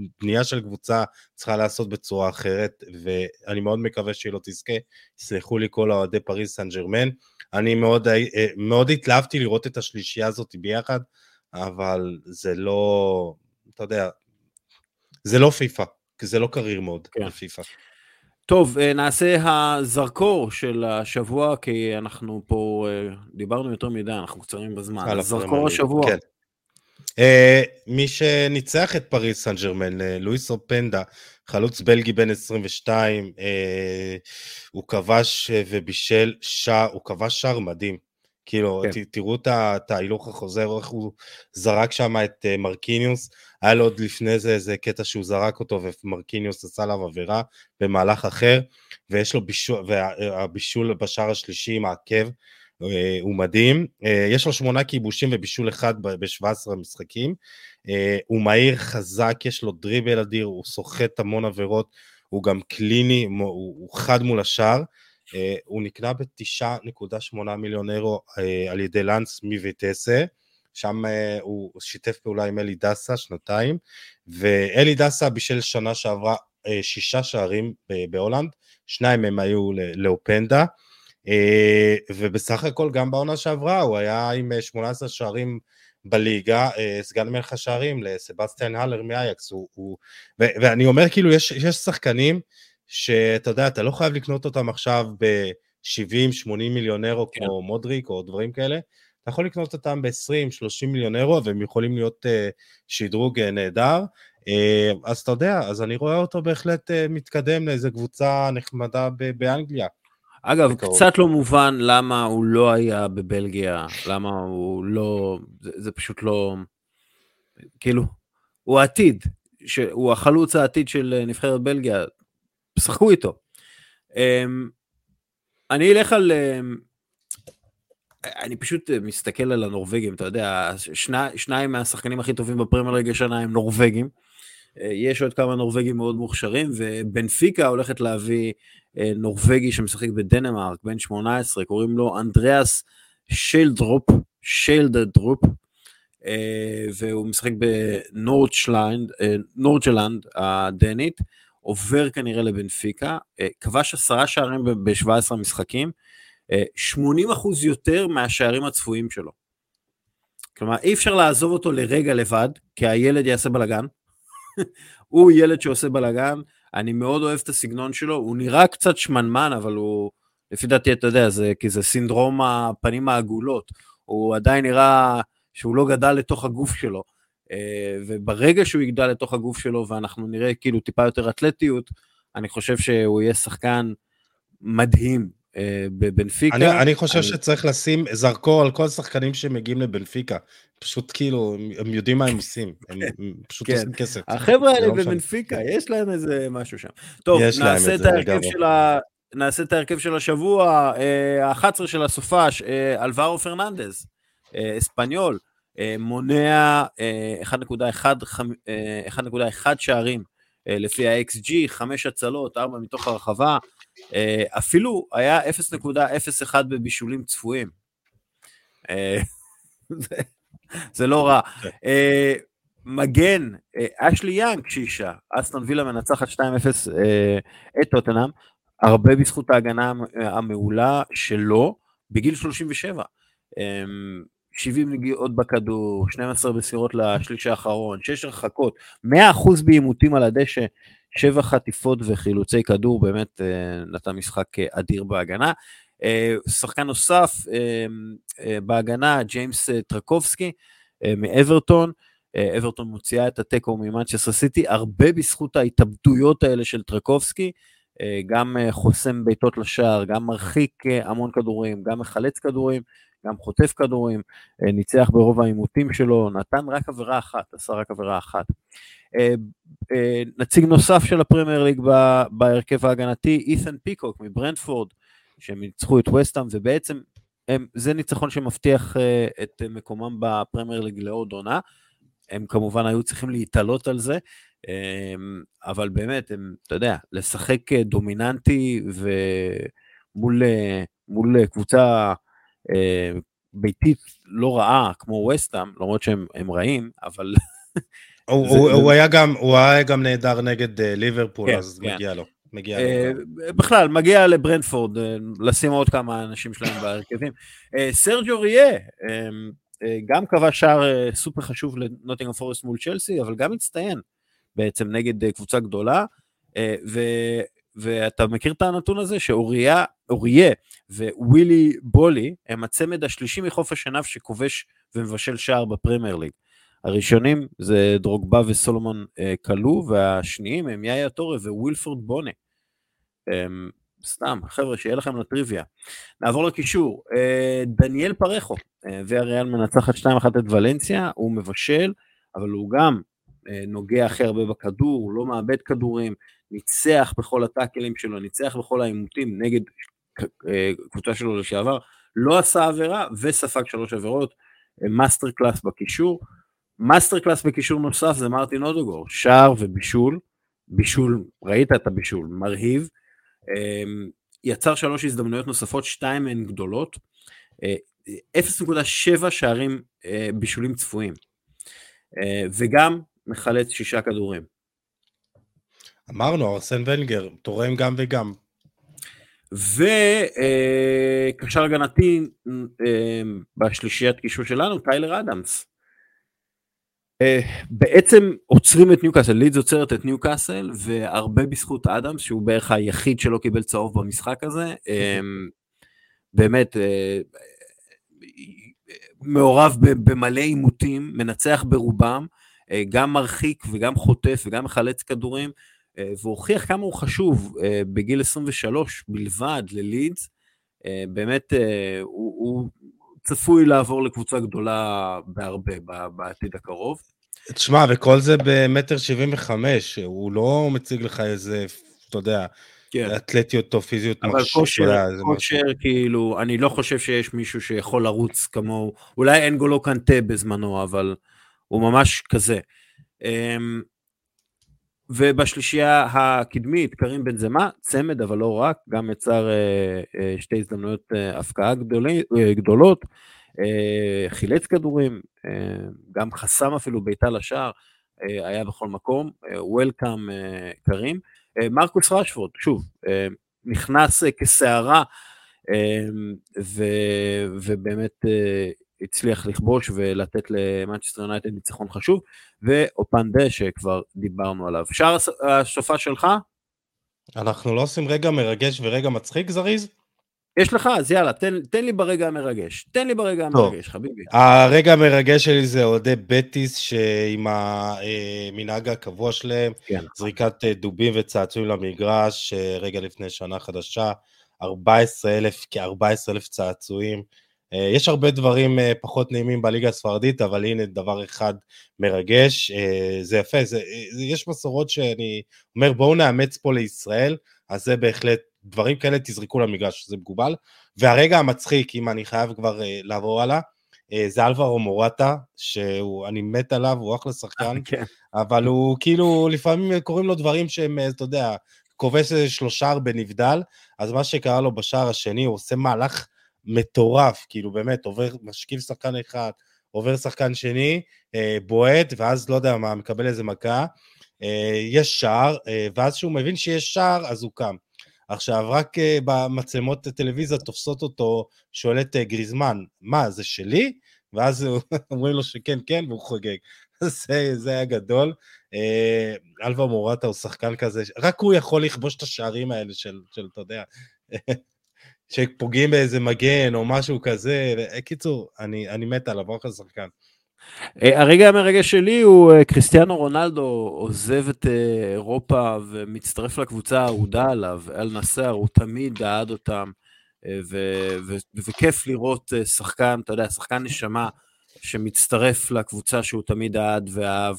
שבנייה של קבוצה צריכה לעשות בצורה אחרת, ואני מאוד מקווה שהיא לא תזכה. יסלחו לי כל האוהדי פריז סן ג'רמן. אני מאוד, אה, מאוד התלהבתי לראות את השלישייה הזאת ביחד, אבל זה לא, אתה יודע, זה לא פיפא, כי זה לא קרייר מוד כן. בפיפא. טוב, אה, נעשה הזרקור של השבוע, כי אנחנו פה אה, דיברנו יותר מדי, אנחנו קצרים בזמן. זרקור השבוע. כן. Uh, מי שניצח את פריס סן ג'רמן, לואיס אופנדה, חלוץ בלגי בן 22, uh, הוא כבש ובישל שער, הוא כבש שער מדהים. כאילו, כן. ת, תראו את ההילוך החוזר, איך הוא זרק שם את uh, מרקיניוס, היה לו עוד לפני זה איזה קטע שהוא זרק אותו ומרקיניוס עשה עליו עבירה במהלך אחר, ויש לו בישול, והבישול בשער השלישי עם העקב, אה, הוא מדהים, אה, יש לו שמונה כיבושים ובישול אחד ב-17 משחקים, אה, הוא מהיר, חזק, יש לו דריבל אדיר, הוא סוחט המון עבירות, הוא גם קליני, הוא חד מול השאר, הוא נקנה ב-9.8 מיליון אירו על ידי לאנס מוויטסה, שם הוא שיתף פעולה עם אלי דסה שנתיים, ואלי דסה בישל שנה שעברה שישה שערים בהולנד, שניים מהם היו לאופנדה, אה, ובסך הכל גם בעונה שעברה הוא היה עם 18 אה, שערים בליגה, אה, סגן מלך השערים לסבסטיאן הלר מאייקס, הוא, הוא, ו- ואני אומר כאילו יש, יש שחקנים שאתה יודע, אתה לא חייב לקנות אותם עכשיו ב-70-80 מיליון אירו כן. כמו מודריק או דברים כאלה, אתה יכול לקנות אותם ב-20-30 מיליון אירו והם יכולים להיות uh, שדרוג uh, נהדר. Uh, אז אתה יודע, אז אני רואה אותו בהחלט uh, מתקדם לאיזה קבוצה נחמדה באנגליה. אגב, בקרוב. קצת לא מובן למה הוא לא היה בבלגיה, למה הוא לא... זה, זה פשוט לא... כאילו, הוא העתיד. הוא החלוץ העתיד של נבחרת בלגיה, שחקו איתו. אמ, אני אלך על... אמ, אני פשוט מסתכל על הנורבגים, אתה יודע, שני, שניים מהשחקנים הכי טובים בפרמייר ליג השנה הם נורבגים. אה, יש עוד כמה נורבגים מאוד מוכשרים, ובנפיקה הולכת להביא נורבגי שמשחק בדנמרק, בן 18, קוראים לו אנדריאס שיילדרופ, שיילדרופ, אה, והוא משחק בנורדשלנד הדנית, עובר כנראה לבנפיקה, כבש עשרה שערים ב-17 משחקים, 80 אחוז יותר מהשערים הצפויים שלו. כלומר, אי אפשר לעזוב אותו לרגע לבד, כי הילד יעשה בלאגן, הוא ילד שעושה בלאגן, אני מאוד אוהב את הסגנון שלו, הוא נראה קצת שמנמן, אבל הוא, לפי דעתי, אתה יודע, זה כי זה סינדרום הפנים העגולות, הוא עדיין נראה שהוא לא גדל לתוך הגוף שלו, אה, וברגע שהוא יגדל לתוך הגוף שלו ואנחנו נראה כאילו טיפה יותר אתלטיות, אני חושב שהוא יהיה שחקן מדהים בבנפיקה. אני, אני חושב אני... שצריך לשים זרקור על כל השחקנים שמגיעים לבנפיקה. פשוט כאילו, הם יודעים מה הם עושים, הם פשוט כן. עושים כסף. החבר'ה האלה לא בבנפיקה, יש להם איזה משהו שם. טוב, נעשה את, ההרכב של ה... נעשה את ההרכב של השבוע, ה-11 אה, של הסופש, אה, אלברו פרננדז, אספניול, מונע 1.1 שערים לפי ה-XG, 5 הצלות, 4 מתוך הרחבה. אפילו היה 0.01 בבישולים צפויים. זה, זה לא רע. כן. מגן, אשלי יאנג שישה, אסטון וילה מנצחת 2-0 את טוטנאם, הרבה בזכות ההגנה המעולה שלו בגיל 37. 70 נגיעות בכדור, 12 מסירות לשליש האחרון, 6 הרחקות, 100% בעימותים על הדשא, 7 חטיפות וחילוצי כדור, באמת אה, נתן משחק אה, אדיר בהגנה. אה, שחקן נוסף בהגנה, ג'יימס טרקובסקי מאברטון, אברטון מוציאה את התיקו ממנצ'סטר סיטי, הרבה בזכות ההתאבדויות האלה של טרקובסקי, גם חוסם בעיטות לשער, גם מרחיק המון כדורים, גם מחלץ כדורים, גם חוטף כדורים, ניצח ברוב העימותים שלו, נתן רק עבירה אחת, עשה רק עבירה אחת. אה, אה, נציג נוסף של הפרמייר ליג בהרכב ההגנתי, אית'ן פיקוק מברנדפורד, שהם ניצחו את וסטאם, ובעצם הם, זה ניצחון שמבטיח את מקומם בפרמייר ליג לעוד עונה. הם כמובן היו צריכים להתעלות על זה, אבל באמת, הם, אתה יודע, לשחק דומיננטי ומול קבוצה אה, ביתית לא רעה כמו וסטאם, למרות שהם רעים, אבל... הוא, זה, הוא, זה... הוא, היה גם, הוא היה גם נהדר נגד uh, ליברפול, כן, אז כן. מגיע לו. מגיע לו. בכלל, מגיע לברנדפורד, uh, לשים עוד כמה אנשים שלהם בהרכבים. סרג'ו ריה, גם קבע שער סופר חשוב לנוטינגהאם פורסט מול צ'לסי, אבל גם הצטיין בעצם נגד קבוצה גדולה, ו... ואתה מכיר את הנתון הזה שאוריה ווילי בולי הם הצמד השלישי מחוף השנהב שכובש ומבשל שער בפרמייר ליג. הראשונים זה דרוגבה וסלומון אה, קאלו, והשניים הם יאיה טורה ווילפריד בוני. סתם, חבר'ה, שיהיה לכם לטריוויה. נעבור לקישור. אה, דניאל פארחו, אה, ויאריאל מנצחת 2-1 את ולנסיה, הוא מבשל, אבל הוא גם נוגע הכי הרבה בכדור, הוא לא מאבד כדורים, ניצח בכל הטאקלים שלו, ניצח בכל העימותים נגד קבוצה שלו לשעבר, לא עשה עבירה וספג שלוש עבירות, masterclass בקישור. masterclass בקישור נוסף זה מרטין אודגור, שער ובישול, בישול, ראית את הבישול, מרהיב, אמ, יצר שלוש הזדמנויות נוספות, שתיים מהן גדולות, 0.7 אה, שערים אה, בישולים צפויים, וגם מחלץ שישה כדורים. אמרנו, ארסן ונגר, תורם גם וגם. וקשר אה, הגנתי אה, בשלישיית קישור שלנו, טיילר אדמס. אה, בעצם עוצרים את ניוקאסל, לידס עוצרת את ניוקאסל, והרבה בזכות אדמס, שהוא בערך היחיד שלא קיבל צהוב במשחק הזה. באמת, מעורב במלא עימותים, מנצח ברובם, גם מרחיק וגם חוטף וגם מחלץ כדורים. אה, והוכיח כמה הוא חשוב אה, בגיל 23 בלבד ללידס. אה, באמת, הוא, הוא צפוי לעבור לקבוצה גדולה בהרבה בעתיד הקרוב. תשמע, וכל זה במטר 75, הוא לא מציג לך איזה, אתה יודע, כן. אתלטיות או פיזיות אבל כושר, כושר כאילו, אני לא חושב שיש מישהו שיכול לרוץ כמוהו, אולי אנגולו קנטה בזמנו, אבל הוא ממש כזה. אמ, ובשלישייה הקדמית, קרים בן זמה, צמד אבל לא רק, גם יצר אה, אה, שתי הזדמנויות אה, הפקעה גדולי, גדולות, חילץ כדורים, אה, גם חסם אפילו בעיטה לשער, אה, היה בכל מקום, וולקאם אה, אה, קרים. אה, מרקוס רשפורד, שוב, אה, נכנס אה, כסערה, אה, ו, ובאמת אה, הצליח לכבוש ולתת למנצ'סטר יונייטד ניצחון חשוב, ואופנדה שכבר דיברנו עליו. שער השופע שלך? אנחנו לא עושים רגע מרגש ורגע מצחיק זריז? יש לך, אז יאללה, תן, תן לי ברגע המרגש. תן לי ברגע טוב. המרגש, חביבי. הרגע המרגש שלי זה אוהדי בטיס, שעם המנהג הקבוע שלהם, כן. זריקת אה, דובים וצעצועים למגרש, אה, רגע לפני שנה חדשה, 14,000, כ-14,000 צעצועים. אה, יש הרבה דברים פחות נעימים בליגה הספרדית, אבל הנה דבר אחד מרגש, זה יפה, זה, יש מסורות שאני אומר בואו נאמץ פה לישראל, אז זה בהחלט, דברים כאלה תזרקו למגרש, זה מקובל. והרגע המצחיק, אם אני חייב כבר לעבור הלאה, זה אלברו מורטה, שאני מת עליו, הוא אחלה שחקן, כן. אבל הוא כאילו, לפעמים קוראים לו דברים שהם, אתה יודע, כובש איזה שלושה בנבדל, אז מה שקרה לו בשער השני, הוא עושה מהלך מטורף, כאילו באמת, עובר, משקיף שחקן אחד, עובר שחקן שני, אה, בועט, ואז לא יודע מה, מקבל איזה מכה, אה, יש שער, אה, ואז כשהוא מבין שיש שער, אז הוא קם. עכשיו, רק אה, במצלמות הטלוויזיה תופסות אותו, שואל את אה, גריזמן, מה, זה שלי? ואז אומרים לו שכן, כן, והוא חוגג. זה, זה היה גדול. אה, אלווה מורטה הוא שחקן כזה, רק הוא יכול לכבוש את השערים האלה של, של אתה יודע, שפוגעים באיזה מגן או משהו כזה. קיצור, אני, אני מת עליו, אחלה שחקן. אה, הרגע המרגש שלי הוא אה, קריסטיאנו רונלדו עוזב את אה, אירופה ומצטרף לקבוצה האהודה עליו, אל נסאר, הוא תמיד אהד אותם, וכיף לראות שחקן, אתה יודע, שחקן נשמה שמצטרף לקבוצה שהוא תמיד אהד ואהב,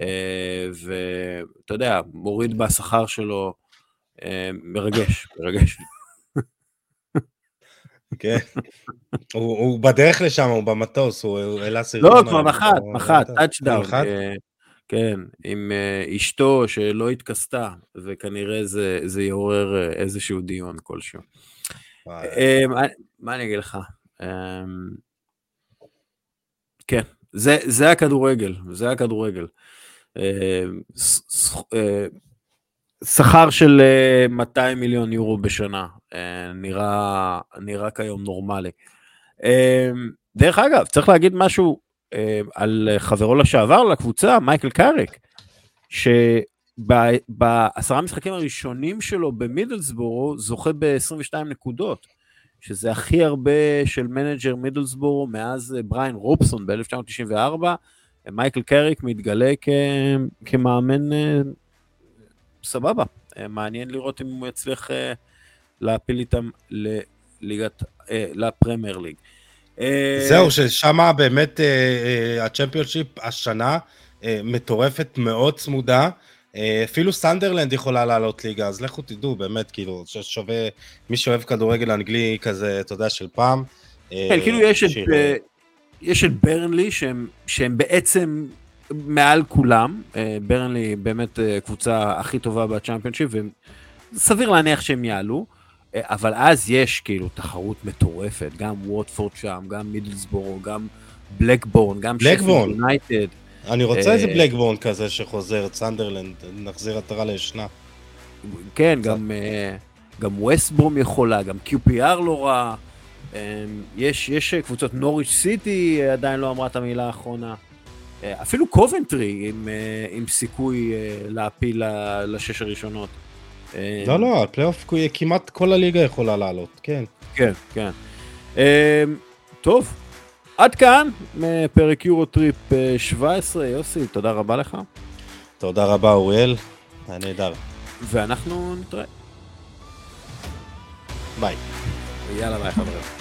אה, ואתה יודע, מוריד בשכר שלו, מרגש, מרגש. כן. הוא, בדרך לשם, הוא במטוס, הוא העלה סרטון. לא, כבר נחת, נחת, כבר touchdown. אה, כן, עם אה, אשתו שלא התכסתה, וכנראה זה יעורר אה, איזשהו דיון כלשהו. אה, מה- אני אגיד לך? אה, כן, זה זה הכדורגל, זה הכדורגל. אה, אה, שכר של אה, 200 מיליון יורו בשנה, אה, נראה נראה כיום נורמלי. אה, דרך אגב, צריך להגיד משהו אה, על חברו לשעבר לקבוצה, מייקל קאריק, שבעשרה המשחקים הראשונים שלו במידלסבורו זוכה ב-22 נקודות, שזה הכי הרבה של manager מידלסבורו מאז אה, בריין רובסון ב-1994. מייקל קאריק מתגלה כ- כמאמן אה, סבבה, אה, מעניין לראות אם הוא יצליח אה, להעפיל איתם לליגת, אה, לפרמייר ליג. זהו, ששם באמת הצ'מפיונשיפ השנה מטורפת, מאוד צמודה. אפילו סנדרלנד יכולה לעלות ליגה, אז לכו תדעו, באמת, כאילו, ששווה, מי שאוהב כדורגל אנגלי כזה, אתה יודע, של פעם. כן, כאילו יש את, שיראה. יש את ברנלי שהם, שהם בעצם מעל כולם, אה, ברנלי באמת אה, קבוצה הכי טובה בצ'אמפיונשיפ, וסביר להניח שהם יעלו, אה, אבל אז יש כאילו תחרות מטורפת, גם ווטפורד שם, גם מידלסבורו, גם בלקבורן, גם בלקבורן. יונייטד. אני רוצה איזה בלקבורן כזה שחוזר, סנדרלנד, נחזיר עטרה לישנה. כן, גם, גם ווסטברום יכולה, גם QPR לא רע. יש, יש קבוצות, נוריץ' סיטי עדיין לא אמרה את המילה האחרונה. אפילו קובנטרי עם, אה, עם סיכוי אה, להעפיל לשש הראשונות. אה, לא, לא, הפלייאוף כמעט כל הליגה יכולה לעלות, כן. כן, כן. טוב, עד כאן מפרק יורו טריפ אה, 17. יוסי, תודה רבה לך, תודה רבה, אוריאל, היה נהדר. ואנחנו נתראה. ביי. יאללה ביי חברים.